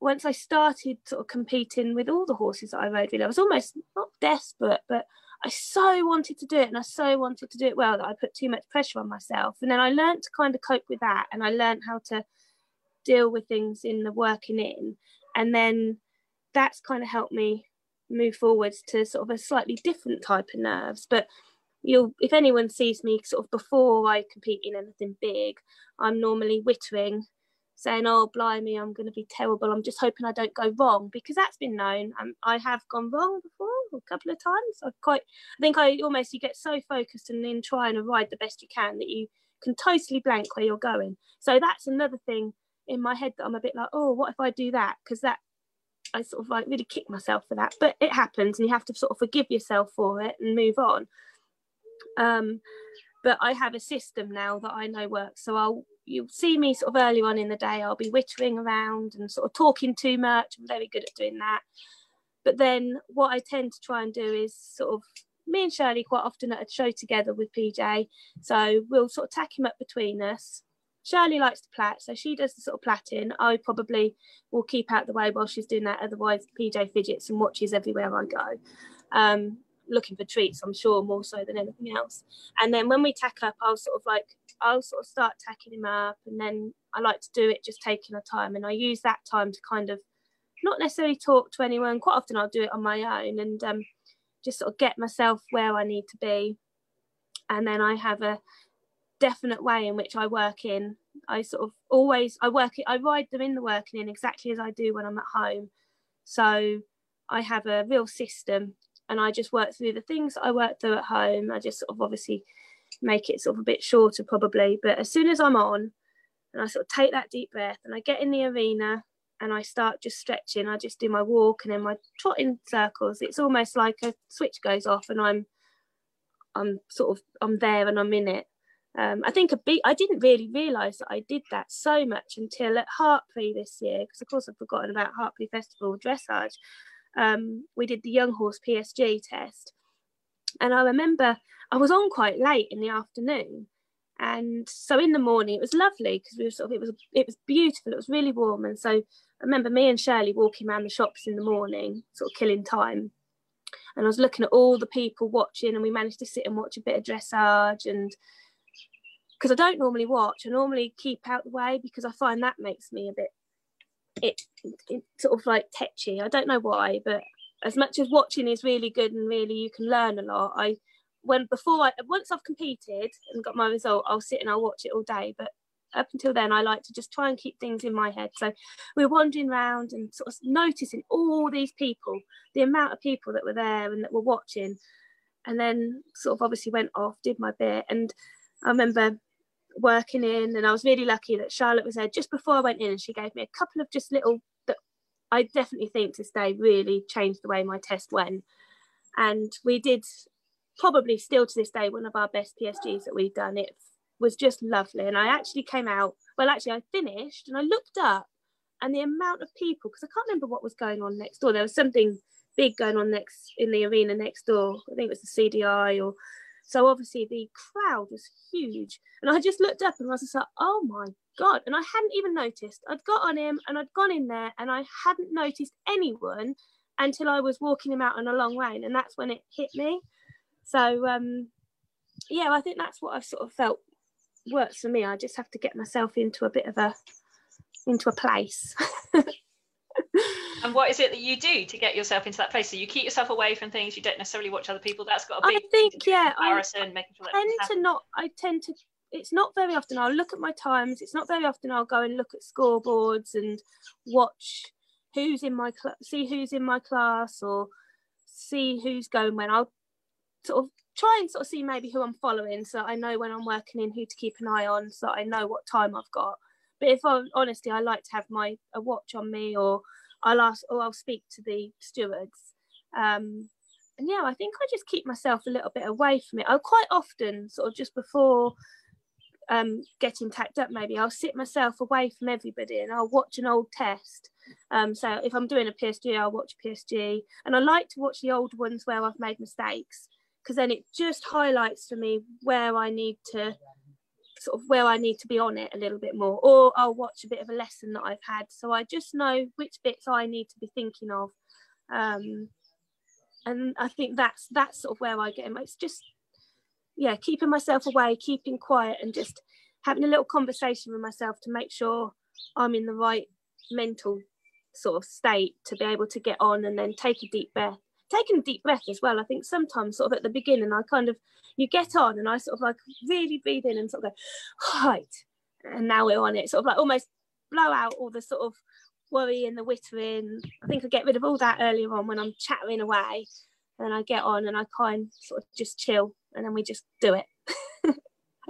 [SPEAKER 3] once I started sort of competing with all the horses that I rode with, I was almost not desperate, but I so wanted to do it and I so wanted to do it well that I put too much pressure on myself. And then I learned to kind of cope with that and I learned how to deal with things in the working in. And then that's kind of helped me move forwards to sort of a slightly different type of nerves. But you'll if anyone sees me sort of before I compete in anything big, I'm normally wittering, saying, "Oh, blimey, I'm going to be terrible. I'm just hoping I don't go wrong," because that's been known. Um, I have gone wrong before a couple of times. I quite, I think I almost you get so focused and then trying to ride the best you can that you can totally blank where you're going. So that's another thing in my head that I'm a bit like, "Oh, what if I do that?" Because that I sort of like really kick myself for that, but it happens, and you have to sort of forgive yourself for it and move on. Um, but I have a system now that I know works. So I'll you'll see me sort of early on in the day. I'll be wittering around and sort of talking too much. I'm very good at doing that. But then what I tend to try and do is sort of me and Shirley quite often at a show together with PJ. So we'll sort of tack him up between us. Shirley likes to plait, so she does the sort of plaiting. I probably will keep out the way while she's doing that. Otherwise, PJ fidgets and watches everywhere I go. Um, looking for treats, I'm sure, more so than anything else. And then when we tack up, I'll sort of like, I'll sort of start tacking him up. And then I like to do it just taking a time. And I use that time to kind of not necessarily talk to anyone. Quite often I'll do it on my own and um, just sort of get myself where I need to be. And then I have a definite way in which I work in. I sort of always, I work I ride them in the working in exactly as I do when I'm at home. So I have a real system and I just work through the things I work through at home. I just sort of obviously make it sort of a bit shorter probably, but as soon as I'm on and I sort of take that deep breath and I get in the arena and I start just stretching, I just do my walk and then my trotting circles. It's almost like a switch goes off and I'm I'm sort of I'm there and I'm in it. Um, I think a bit I didn't really realise that I did that so much until at Hartpury this year, because of course I've forgotten about Hartpury Festival dressage um, we did the young horse PSG test. And I remember I was on quite late in the afternoon. And so in the morning it was lovely because we were sort of it was it was beautiful, it was really warm. And so I remember me and Shirley walking around the shops in the morning, sort of killing time. And I was looking at all the people watching, and we managed to sit and watch a bit of dressage and because I don't normally watch, I normally keep out the way because I find that makes me a bit it, it sort of like tetchy. I don't know why, but as much as watching is really good and really you can learn a lot, I when before I once I've competed and got my result, I'll sit and I'll watch it all day. But up until then, I like to just try and keep things in my head. So we are wandering around and sort of noticing all these people, the amount of people that were there and that were watching, and then sort of obviously went off, did my bit, and I remember working in and I was really lucky that Charlotte was there just before I went in and she gave me a couple of just little that I definitely think to stay really changed the way my test went and we did probably still to this day one of our best PSGs that we've done it was just lovely and I actually came out well actually I finished and I looked up and the amount of people because I can't remember what was going on next door there was something big going on next in the arena next door I think it was the CDI or so obviously the crowd was huge. And I just looked up and I was just like, oh my God. And I hadn't even noticed. I'd got on him and I'd gone in there and I hadn't noticed anyone until I was walking him out on a long lane. And that's when it hit me. So um, yeah, I think that's what I've sort of felt works for me. I just have to get myself into a bit of a into a place.
[SPEAKER 2] and what is it that you do to get yourself into that place? So you keep yourself away from things. You don't necessarily watch other people. That's got to be.
[SPEAKER 3] I think yeah.
[SPEAKER 2] I making sure
[SPEAKER 3] tend to not. I tend to. It's not very often. I'll look at my times. It's not very often. I'll go and look at scoreboards and watch who's in my class, see who's in my class, or see who's going when. I'll sort of try and sort of see maybe who I'm following, so I know when I'm working in who to keep an eye on, so I know what time I've got. But if I'm honestly, I like to have my a watch on me, or I'll ask, or I'll speak to the stewards. Um, and yeah, I think I just keep myself a little bit away from it. I'll quite often, sort of just before um, getting tacked up, maybe I'll sit myself away from everybody and I'll watch an old test. Um, so if I'm doing a PSG, I'll watch PSG, and I like to watch the old ones where I've made mistakes because then it just highlights for me where I need to sort of where I need to be on it a little bit more, or I'll watch a bit of a lesson that I've had. So I just know which bits I need to be thinking of. Um, and I think that's that's sort of where I get in. It's just yeah, keeping myself away, keeping quiet, and just having a little conversation with myself to make sure I'm in the right mental sort of state to be able to get on and then take a deep breath, taking a deep breath as well. I think sometimes sort of at the beginning, I kind of you get on and I sort of like really breathe in and sort of go, height. And now we're on it, sort of like almost blow out all the sort of worry and the whittering. I think I get rid of all that earlier on when I'm chattering away. And I get on and I kind sort of just chill and then we just do it. [LAUGHS]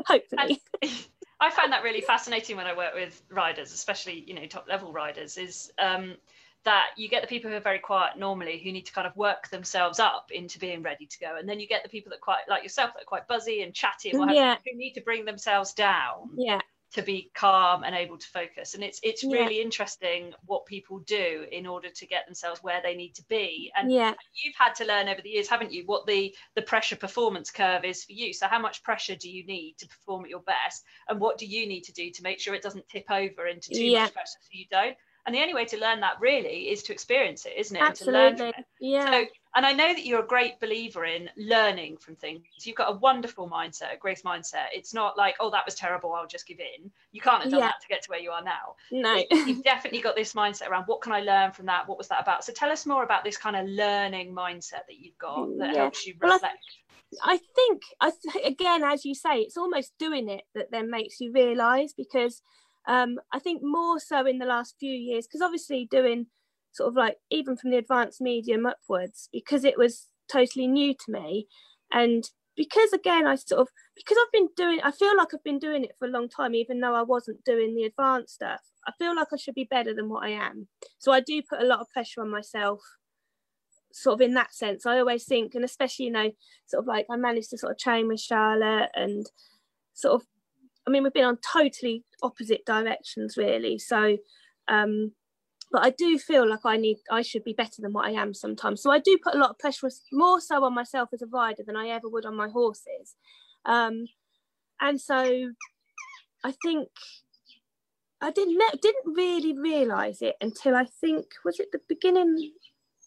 [SPEAKER 3] Hopefully. [LAUGHS]
[SPEAKER 2] I find that really fascinating when I work with riders, especially, you know, top level riders, is um, that you get the people who are very quiet normally who need to kind of work themselves up into being ready to go and then you get the people that quite like yourself that are quite buzzy and chatty and yeah. who need to bring themselves down
[SPEAKER 3] yeah
[SPEAKER 2] to be calm and able to focus and it's it's yeah. really interesting what people do in order to get themselves where they need to be and
[SPEAKER 3] yeah.
[SPEAKER 2] you've had to learn over the years haven't you what the the pressure performance curve is for you so how much pressure do you need to perform at your best and what do you need to do to make sure it doesn't tip over into too yeah. much pressure so you don't and the only way to learn that really is to experience it, isn't it?
[SPEAKER 3] Absolutely. Yeah.
[SPEAKER 2] So, and I know that you're a great believer in learning from things. You've got a wonderful mindset, a great mindset. It's not like, oh, that was terrible, I'll just give in. You can't have done yeah. that to get to where you are now.
[SPEAKER 3] No.
[SPEAKER 2] You've definitely got this mindset around what can I learn from that? What was that about? So tell us more about this kind of learning mindset that you've got that yeah. helps you reflect. Well,
[SPEAKER 3] I, I think, I th- again, as you say, it's almost doing it that then makes you realise because um, I think more so in the last few years, because obviously doing sort of like even from the advanced medium upwards, because it was totally new to me. And because again, I sort of, because I've been doing, I feel like I've been doing it for a long time, even though I wasn't doing the advanced stuff. I feel like I should be better than what I am. So I do put a lot of pressure on myself sort of in that sense i always think and especially you know sort of like i managed to sort of train with charlotte and sort of I mean, we've been on totally opposite directions, really. So, um, but I do feel like I need, I should be better than what I am sometimes. So I do put a lot of pressure, more so on myself as a rider than I ever would on my horses. Um, and so, I think I didn't didn't really realise it until I think was it the beginning.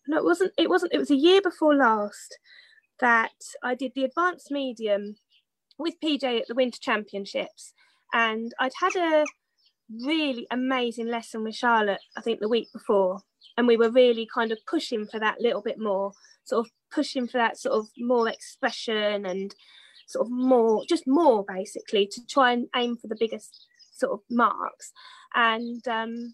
[SPEAKER 3] No, it wasn't. It wasn't. It was a year before last that I did the advanced medium with PJ at the Winter Championships, and I'd had a really amazing lesson with Charlotte, I think the week before, and we were really kind of pushing for that little bit more, sort of pushing for that sort of more expression and sort of more, just more basically to try and aim for the biggest sort of marks. And um,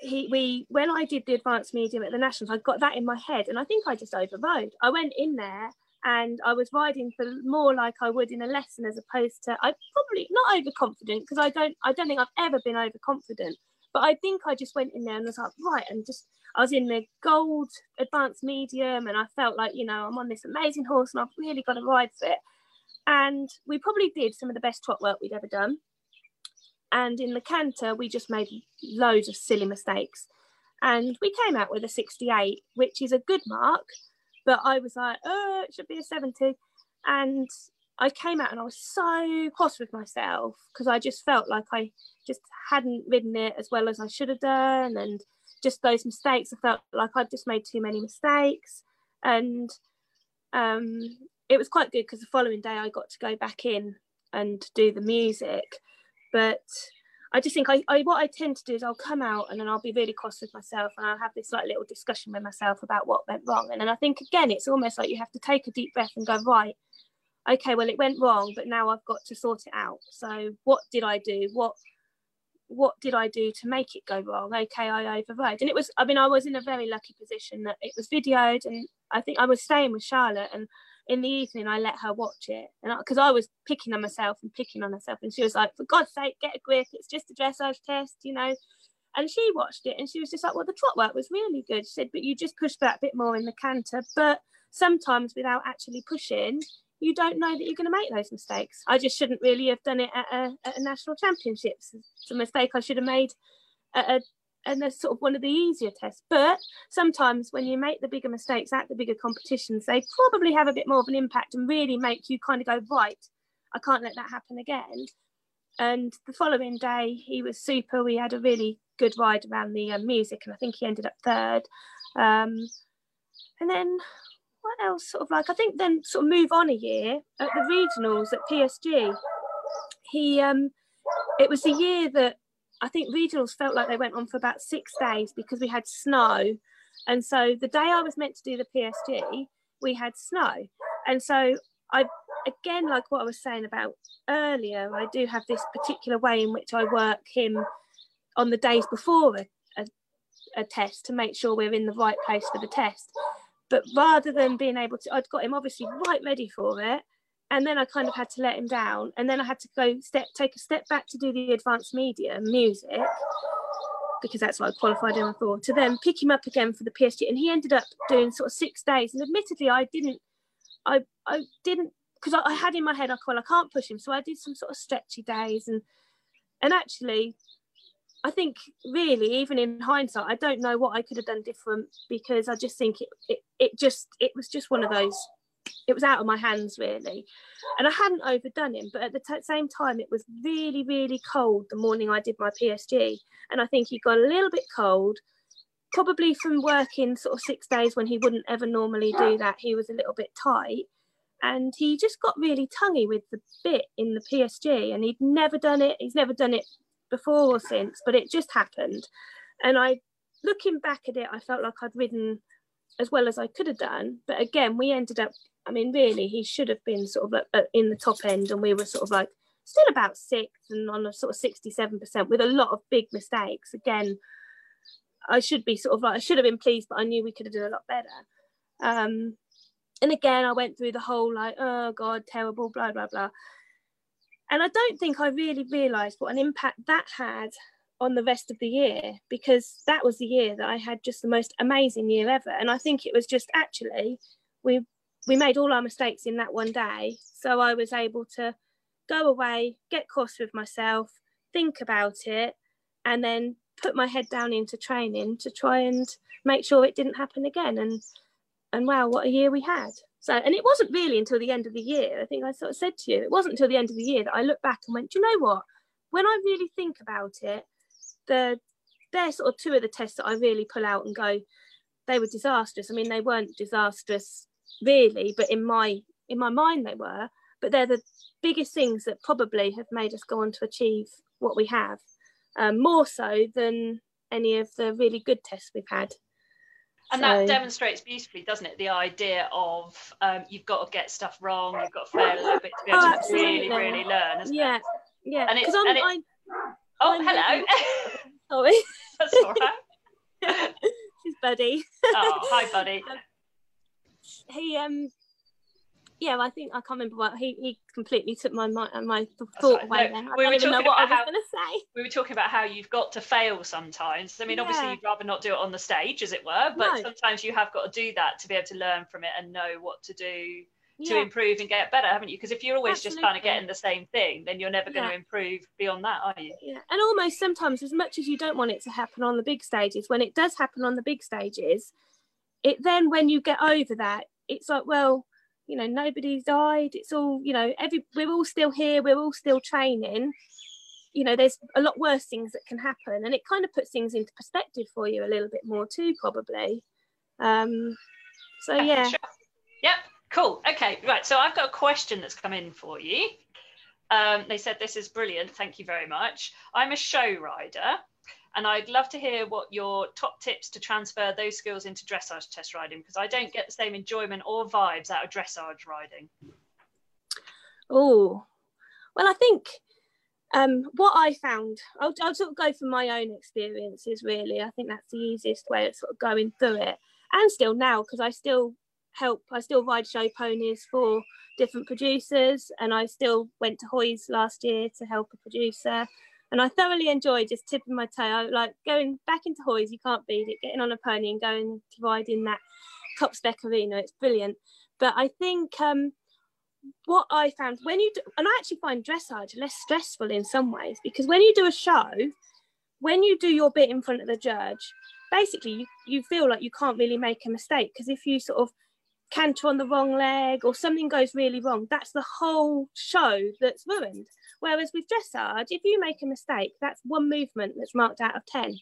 [SPEAKER 3] he, we, when I did the advanced medium at the Nationals, I got that in my head, and I think I just overrode. I went in there and I was riding for more like I would in a lesson as opposed to I probably not overconfident because I don't I don't think I've ever been overconfident but I think I just went in there and was like right and just I was in the gold advanced medium and I felt like you know I'm on this amazing horse and I've really got to ride for it. And we probably did some of the best trot work we'd ever done. And in the canter we just made loads of silly mistakes. And we came out with a 68 which is a good mark but I was like, oh, it should be a 70. And I came out and I was so cross with myself because I just felt like I just hadn't ridden it as well as I should have done. And just those mistakes, I felt like I'd just made too many mistakes. And um, it was quite good because the following day I got to go back in and do the music. But I just think I, I what I tend to do is I'll come out and then I'll be really cross with myself and I'll have this like little discussion with myself about what went wrong. And then I think again it's almost like you have to take a deep breath and go, right, okay, well it went wrong, but now I've got to sort it out. So what did I do? What what did I do to make it go wrong? Okay, I overrode. And it was, I mean, I was in a very lucky position that it was videoed and I think I was staying with Charlotte and in the evening I let her watch it. And because I, I, was picking on myself and picking on herself. And she was like for God's sake get a grip. It's just a dressage test you know. And she watched it and she was just like well the trot work was really good. She said but you just pushed that a bit more in the canter. But sometimes without actually pushing you don't know that you're going to make those mistakes. I just shouldn't really have done it at a, at a national championships. It's a mistake I should have made at a and they're sort of one of the easier tests. But sometimes when you make the bigger mistakes at the bigger competitions, they probably have a bit more of an impact and really make you kind of go, right, I can't let that happen again. And the following day, he was super. We had a really good ride around the uh, music, and I think he ended up third. Um, and then what else? Sort of like, I think then sort of move on a year at the regionals at PSG. He, um, it was the year that I think regionals felt like they went on for about six days because we had snow And so the day I was meant to do the PSG, we had snow. And so I, again, like what I was saying about earlier, I do have this particular way in which I work him on the days before a, a, a test to make sure we're in the right place for the test. But rather than being able to, I'd got him obviously right ready for it. And then I kind of had to let him down. And then I had to go step, take a step back to do the advanced medium music because that's what I qualified him for, to then pick him up again for the PSG. And he ended up doing sort of six days. And admittedly, I didn't, I, I didn't, because I, I, had in my head, I well, I can't push him. So I did some sort of stretchy days. And, and actually, I think really, even in hindsight, I don't know what I could have done different because I just think it, it, it just, it was just one of those it was out of my hands really. And i hadn't overdone him but at the t- same time it was really really cold the morning i did my psg and i think he got a little bit cold probably from working sort of six days when he wouldn't ever normally do that. He was a little bit tight. And he just got really tonguey with the bit in the psg and he'd never done it. He's never done it before or since but it just happened. And i looking back at it i felt like i'd ridden as well as I could have done. But again, we ended up I mean, really, he should have been sort of in the top end, and we were sort of like still about sixth and on a sort of 67% with a lot of big mistakes. Again, I should be sort of like, I should have been pleased, but I knew we could have done a lot better. Um, and again, I went through the whole like, oh God, terrible, blah, blah, blah. And I don't think I really realised what an impact that had on the rest of the year because that was the year that I had just the most amazing year ever. And I think it was just actually, we we made all our mistakes in that one day. So I was able to go away, get cross with myself, think about it, and then put my head down into training to try and make sure it didn't happen again. And and wow, what a year we had. So and it wasn't really until the end of the year. I think I sort of said to you, it wasn't until the end of the year that I looked back and went, Do you know what? When I really think about it, the they're sort of two of the tests that I really pull out and go, they were disastrous. I mean, they weren't disastrous really, but in my in my mind they were. But they're the biggest things that probably have made us go on to achieve what we have, um, more so than any of the really good tests we've had.
[SPEAKER 2] And so, that demonstrates beautifully, doesn't it? The idea of um, you've got to get stuff wrong, you've got to fail a little bit to be able oh, to really, really learn.
[SPEAKER 3] yeah,
[SPEAKER 2] it?
[SPEAKER 3] yeah.
[SPEAKER 2] And it's, and it, I, oh, I'm hello. [LAUGHS]
[SPEAKER 3] Sorry.
[SPEAKER 2] That's all right. [LAUGHS]
[SPEAKER 3] She's Buddy.
[SPEAKER 2] oh, hi, Buddy. [LAUGHS] Um,
[SPEAKER 3] he um yeah, I think I can't remember what he, he completely took my my, my thought away. No, we I don't even know what I was going to say.
[SPEAKER 2] We were talking about how you've got to fail sometimes. I mean, yeah. obviously, you'd rather not do it on the stage, as it were, but no. sometimes you have got to do that to be able to learn from it and know what to do to yeah. improve and get better, haven't you? Because if you're always Absolutely. just kind of getting the same thing, then you're never going yeah. to improve beyond that, are you?
[SPEAKER 3] Yeah, and almost sometimes, as much as you don't want it to happen on the big stages, when it does happen on the big stages, it then when you get over that, it's like, well, you know, nobody's died. It's all, you know, every we're all still here. We're all still training. You know, there's a lot worse things that can happen, and it kind of puts things into perspective for you a little bit more too, probably. Um, so yeah. Sure.
[SPEAKER 2] Cool. Okay. Right. So I've got a question that's come in for you. Um, they said this is brilliant. Thank you very much. I'm a show rider and I'd love to hear what your top tips to transfer those skills into dressage test riding because I don't get the same enjoyment or vibes out of dressage riding.
[SPEAKER 3] Oh, well, I think um, what I found, I'll, I'll, sort of go from my own experiences really. I think that's the easiest way of sort of going through it. And still now, because I still help, I still ride show ponies for different producers, and I still went to Hoys last year to help a producer and I thoroughly enjoy just tipping my toe. I like going back into Hoys, you can't beat it, getting on a pony and going to ride in that top spec arena. It's brilliant. But I think um, what I found when you do, and I actually find dressage less stressful in some ways because when you do a show, when you do your bit in front of the judge, basically you, you feel like you can't really make a mistake because if you sort of canter on the wrong leg or something goes really wrong, that's the whole show that's ruined. Whereas with dressage, if you make a mistake, that's one movement that's marked out of 10.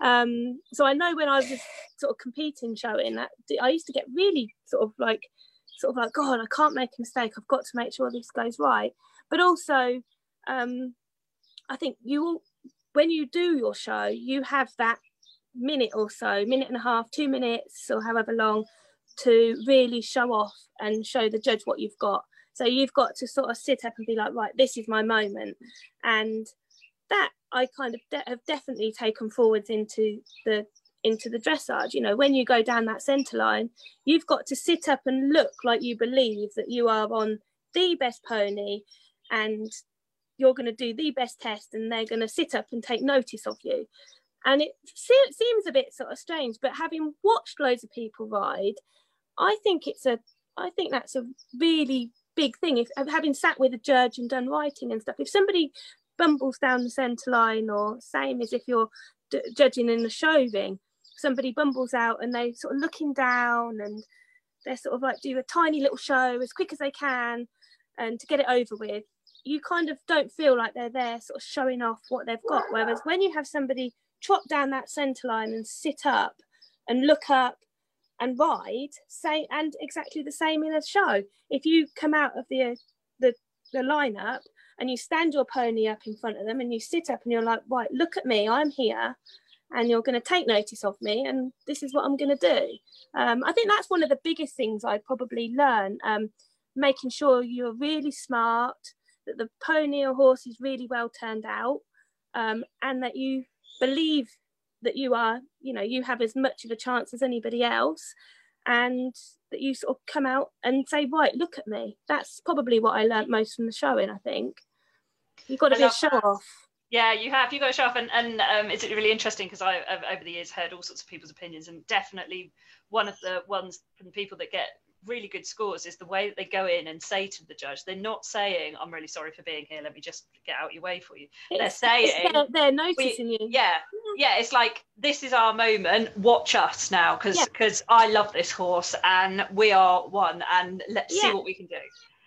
[SPEAKER 3] Um, so I know when I was sort of competing showing that I used to get really sort of like, sort of like, God, I can't make a mistake. I've got to make sure this goes right. But also, um, I think you will, when you do your show, you have that minute or so, minute and a half, two minutes, or however long, to really show off and show the judge what you've got. So you've got to sort of sit up and be like, right, this is my moment, and that I kind of de- have definitely taken forwards into the into the dressage. You know, when you go down that centre line, you've got to sit up and look like you believe that you are on the best pony and you're going to do the best test and they're going to sit up and take notice of you. And it seems a bit sort of strange, but having watched loads of people ride, I think it's a, I think that's a really big thing. If having sat with a judge and done writing and stuff, if somebody bumbles down the centre line, or same as if you're d- judging in the show ring, somebody bumbles out and they sort of looking down and they're sort of like do a tiny little show as quick as they can and to get it over with you kind of don't feel like they're there sort of showing off what they've got whereas when you have somebody trot down that centre line and sit up and look up and ride say and exactly the same in a show. If you come out of the the, the lineup and you stand your pony up in front of them and you sit up and you're like right look at me i'm here and you're going to take notice of me and this is what i'm going to do. Um, i think that's one of the biggest things i probably learn um, making sure you're really smart that the pony or horse is really well turned out um, and that you believe that you are you know you have as much of a chance as anybody else and that you sort of come out and say right look at me that's probably what i learned most from the showing i think you've got to be a show
[SPEAKER 2] that.
[SPEAKER 3] off
[SPEAKER 2] yeah, you have. You got to show off, and, and um, it's really interesting because I've over the years heard all sorts of people's opinions, and definitely one of the ones from people that get really good scores is the way that they go in and say to the judge, they're not saying, "I'm really sorry for being here. Let me just get out your way for you." It's, they're saying,
[SPEAKER 3] they're, they're, noticing you.
[SPEAKER 2] Yeah, yeah. It's like this is our moment. Watch us now, because because yeah. I love this horse, and we are one, and let's yeah. see what we can do.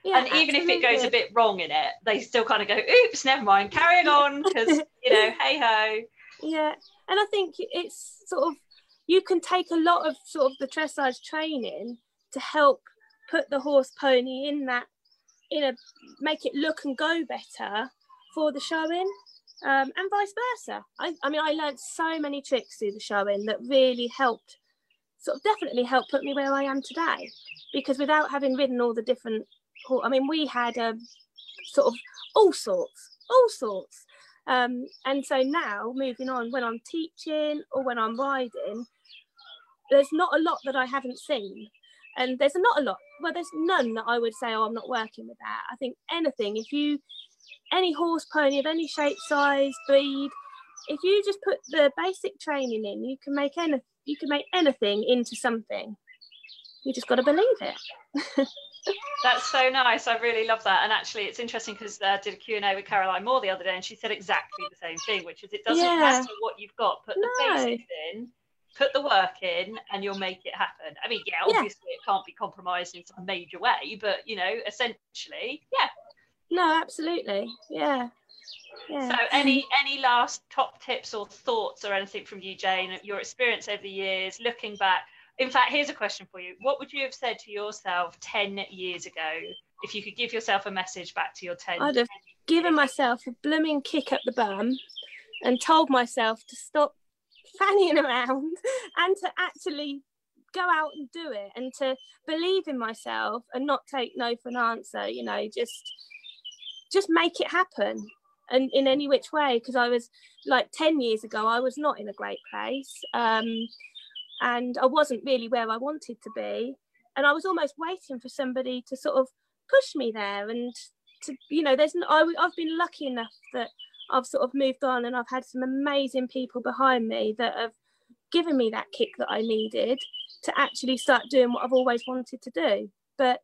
[SPEAKER 2] Yeah, and even absolutely. if it goes a bit wrong in it, they still kind of go, "Oops, never mind, carrying on," because [LAUGHS] you know, hey ho.
[SPEAKER 3] Yeah, and I think it's sort of you can take a lot of sort of the dressage training to help put the horse pony in that in a make it look and go better for the showing um, and vice versa I, I mean i learned so many tricks through the showing that really helped sort of definitely helped put me where i am today because without having ridden all the different I mean, we had a um, sort of all sorts, all sorts. Um, and so now, moving on, when I'm teaching or when I'm riding, there's not a lot that I haven't seen. And there's not a lot, well, there's none that I would say, oh, I'm not working with that. I think anything, if you, any horse pony of any shape, size, breed, if you just put the basic training in, you can make any, you can make anything into something. You just got to believe it. [LAUGHS]
[SPEAKER 2] That's so nice. I really love that. And actually, it's interesting because I uh, did a Q&A with Caroline Moore the other day, and she said exactly the same thing, which is it doesn't yeah. matter what you've got, put the no. basics in, put the work in, and you'll make it happen. I mean, yeah, obviously yeah. it can't be compromised in some major way, but you know, essentially, yeah.
[SPEAKER 3] No, absolutely, yeah.
[SPEAKER 2] Yeah. So, any any last top tips or thoughts or anything from you, Jane? Your experience over the years, looking back, in fact, here's a question for you. What would you have said to yourself 10 years ago if you could give yourself a message back to your 10
[SPEAKER 3] I'd have given myself a blooming kick up the bum and told myself to stop [LAUGHS] fanning around and to actually go out and do it and to believe in myself and not take no for an answer you know just just make it happen and in any which way because i was like 10 years ago i was not in a great place um, and I wasn't really where I wanted to be. And I was almost waiting for somebody to sort of push me there. And to, you know, there's, I, I've been lucky enough that I've sort of moved on and I've had some amazing people behind me that have given me that kick that I needed to actually start doing what I've always wanted to do. But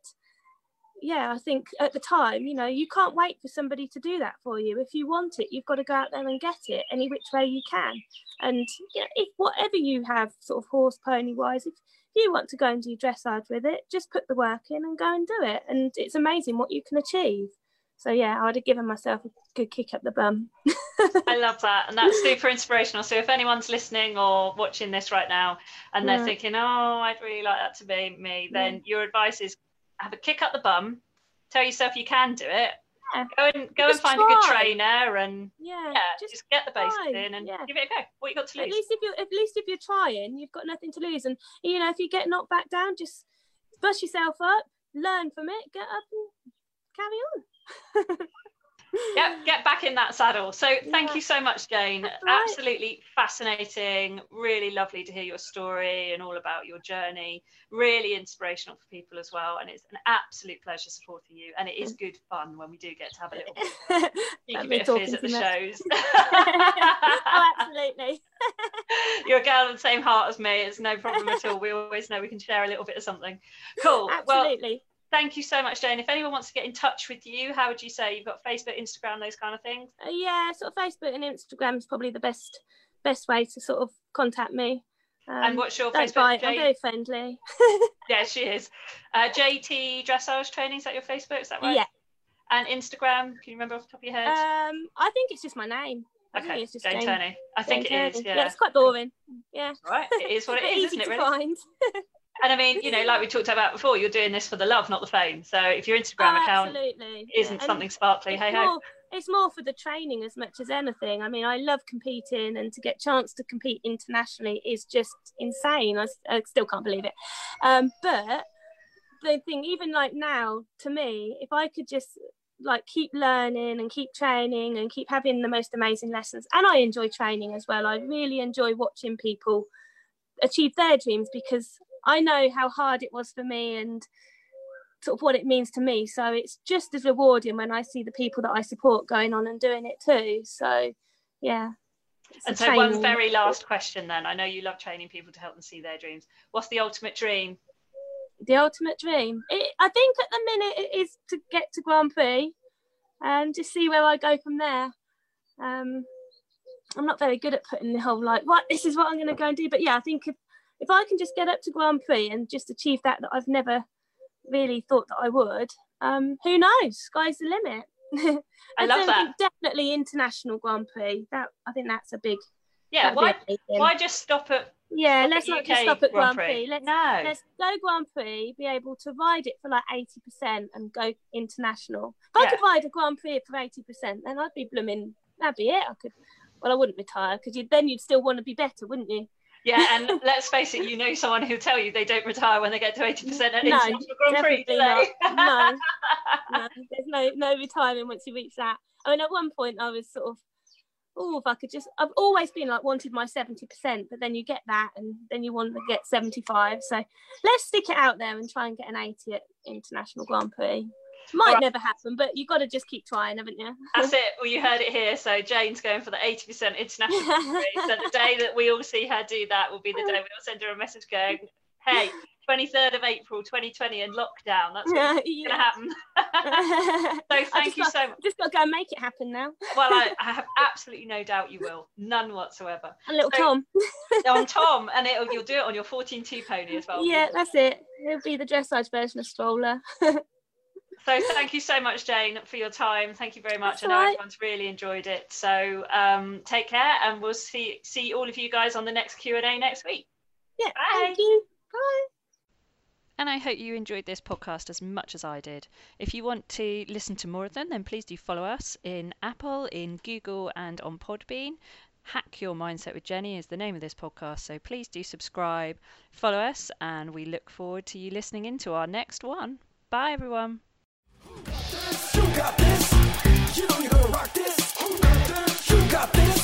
[SPEAKER 3] yeah, I think at the time, you know, you can't wait for somebody to do that for you. If you want it, you've got to go out there and get it any which way you can. And you know, if whatever you have, sort of horse pony wise, if you want to go and do dressage with it, just put the work in and go and do it. And it's amazing what you can achieve. So yeah, I'd have given myself a good kick up the bum.
[SPEAKER 2] I [LAUGHS] love that, and that's super inspirational. So if anyone's listening or watching this right now, and they're yeah. thinking, "Oh, I'd really like that to be me," then yeah. your advice is have a kick up the bum, tell yourself you can do it,
[SPEAKER 3] Yeah.
[SPEAKER 2] Go and go
[SPEAKER 3] Just
[SPEAKER 2] and find a good trainer and
[SPEAKER 3] Yeah.
[SPEAKER 2] yeah, just, get the basics
[SPEAKER 3] try,
[SPEAKER 2] in and
[SPEAKER 3] yeah.
[SPEAKER 2] give it a go. What you got to lose At
[SPEAKER 3] least if you're at least if you're trying, you've got nothing to lose. And you know, if you get knocked back down, just brush yourself up, learn from it, get up and carry on.
[SPEAKER 2] Yep, get back in that saddle. So thank
[SPEAKER 3] Yeah.
[SPEAKER 2] you so much, Jane.
[SPEAKER 3] Right.
[SPEAKER 2] Absolutely fascinating. Really lovely to hear your story and all about your journey. Really inspirational for people as well. And it's an absolute pleasure supporting you. And it is good fun when we do get to have a little [LAUGHS]
[SPEAKER 3] That'd
[SPEAKER 2] bit of fizz at the
[SPEAKER 3] much.
[SPEAKER 2] shows. [LAUGHS] [LAUGHS]
[SPEAKER 3] oh, absolutely.
[SPEAKER 2] You're a girl of the same heart as me. It's no problem at all. We always know we can share a little bit of something. Cool. Well,
[SPEAKER 3] Absolutely.
[SPEAKER 2] Thank you so much, Jane. If anyone wants to get in touch with you, how would you say? You've got Facebook, Instagram, those kind of things.
[SPEAKER 3] Uh, yeah, sort of Facebook and Instagram is probably the best best way to sort of contact me. Um,
[SPEAKER 2] and what's your
[SPEAKER 3] don't
[SPEAKER 2] Facebook?
[SPEAKER 3] bite. I'm
[SPEAKER 2] Jane?
[SPEAKER 3] very friendly. [LAUGHS]
[SPEAKER 2] Yeah, she is. Uh, JT Dressage Training, is that your Facebook? Is that right?
[SPEAKER 3] Yeah.
[SPEAKER 2] And Instagram, can you remember off the top of your head?
[SPEAKER 3] Um, I think it's just my name. Think
[SPEAKER 2] okay,
[SPEAKER 3] it's just
[SPEAKER 2] Jane
[SPEAKER 3] Jane-
[SPEAKER 2] Turney. I think
[SPEAKER 3] Jane
[SPEAKER 2] it is,
[SPEAKER 3] Turney.
[SPEAKER 2] yeah.
[SPEAKER 3] it's quite boring. Yeah.
[SPEAKER 2] Right, it is what it [LAUGHS] is, isn't it, really? [LAUGHS] And I mean, you know, like we talked about before, you're doing this for the love, not the fame. So if your Instagram
[SPEAKER 3] Oh,
[SPEAKER 2] account
[SPEAKER 3] absolutely.
[SPEAKER 2] isn't
[SPEAKER 3] Yeah,
[SPEAKER 2] something sparkly, hey ho.
[SPEAKER 3] it's more for the training as much as anything. I mean, I love competing, and to get a chance to compete internationally is just insane. I still can't believe it. Um, but the thing, even like now, to me, if I could just like keep learning and keep training and keep having the most amazing lessons, and I enjoy training as well. I really enjoy watching people achieve their dreams because I know how hard it was for me and sort of what it means to me. So it's just as rewarding when I see the people that I support going on and doing it too. So yeah.
[SPEAKER 2] And so one very last question then. I know you love training people to help them see their dreams. What's the ultimate dream?
[SPEAKER 3] the ultimate dream. It, I think at the minute it is to get to Grand Prix and just see where I go from there. Um, I'm not very good at putting the whole like, what this is what I'm going to go and do. But yeah, I think if if I can just get up to Grand Prix and just achieve that that I've never really thought that I would, um, who knows? Sky's the limit. [LAUGHS]
[SPEAKER 2] I love that.
[SPEAKER 3] Definitely international Grand Prix. That I think that's a big.
[SPEAKER 2] Yeah, why why just stop at
[SPEAKER 3] Yeah,
[SPEAKER 2] stop
[SPEAKER 3] let's
[SPEAKER 2] at
[SPEAKER 3] not just stop at
[SPEAKER 2] Grand
[SPEAKER 3] Grand
[SPEAKER 2] Prix?
[SPEAKER 3] Prix. Let's
[SPEAKER 2] no.
[SPEAKER 3] let's go Grand Prix, be able to ride it for like eighty percent and go international. If I could ride a Grand Prix for eighty percent, then I'd be blooming. That'd be it. I could. Well, I wouldn't retire because then you'd still want to be better, wouldn't you?
[SPEAKER 2] Yeah, and let's face it, you know someone who'll tell you they don't retire when they get to 80% at
[SPEAKER 3] No,
[SPEAKER 2] International Grand Prix,
[SPEAKER 3] not. No, [LAUGHS] no, there's no no retirement once you reach that. I mean, at one point I was sort of, oh, if I could just, I've always been like wanted my seventy percent, but then you get that, and then you want to get seventy five. So let's stick it out there and try and get an eighty at International Grand Prix. Might
[SPEAKER 2] Alright.
[SPEAKER 3] never happen, but you've got to just keep trying, haven't you?
[SPEAKER 2] That's it. Well, you heard it here. So Jane's going for the 80% International [LAUGHS] So the day that we all see her do that will be the day we'll send her a message going, hey, 23rd of April 2020 in lockdown. That's [LAUGHS] going to happen. [LAUGHS] So thank you
[SPEAKER 3] got-
[SPEAKER 2] so much.
[SPEAKER 3] just got to go and make it happen now.
[SPEAKER 2] Well, I, I have absolutely no doubt you will. None whatsoever.
[SPEAKER 3] And little
[SPEAKER 2] So-
[SPEAKER 3] Tom.
[SPEAKER 2] Oh, on Tom, and it'll, you'll do it on your 14-2 pony as well.
[SPEAKER 3] Yeah, that's it. It'll be the dressage version of stroller.
[SPEAKER 2] So thank you so much, Jane, for your time. Thank you very much.
[SPEAKER 3] That's
[SPEAKER 2] I know
[SPEAKER 3] all right.
[SPEAKER 2] everyone's really enjoyed it. So um, take care, and we'll see see all of you guys on the next Q and A next week.
[SPEAKER 3] Yeah,
[SPEAKER 2] Bye.
[SPEAKER 3] thank you. Bye.
[SPEAKER 1] And I hope you enjoyed this podcast as much as I did. If you want to listen to more of them, then please do follow us in Apple, in Google, and on Podbean. Hack Your Mindset with Jenny is the name of this podcast, so please do subscribe, follow us, and we look forward to you listening into our next one. Bye, everyone. You got this. You know you're gonna rock this.
[SPEAKER 4] You got this.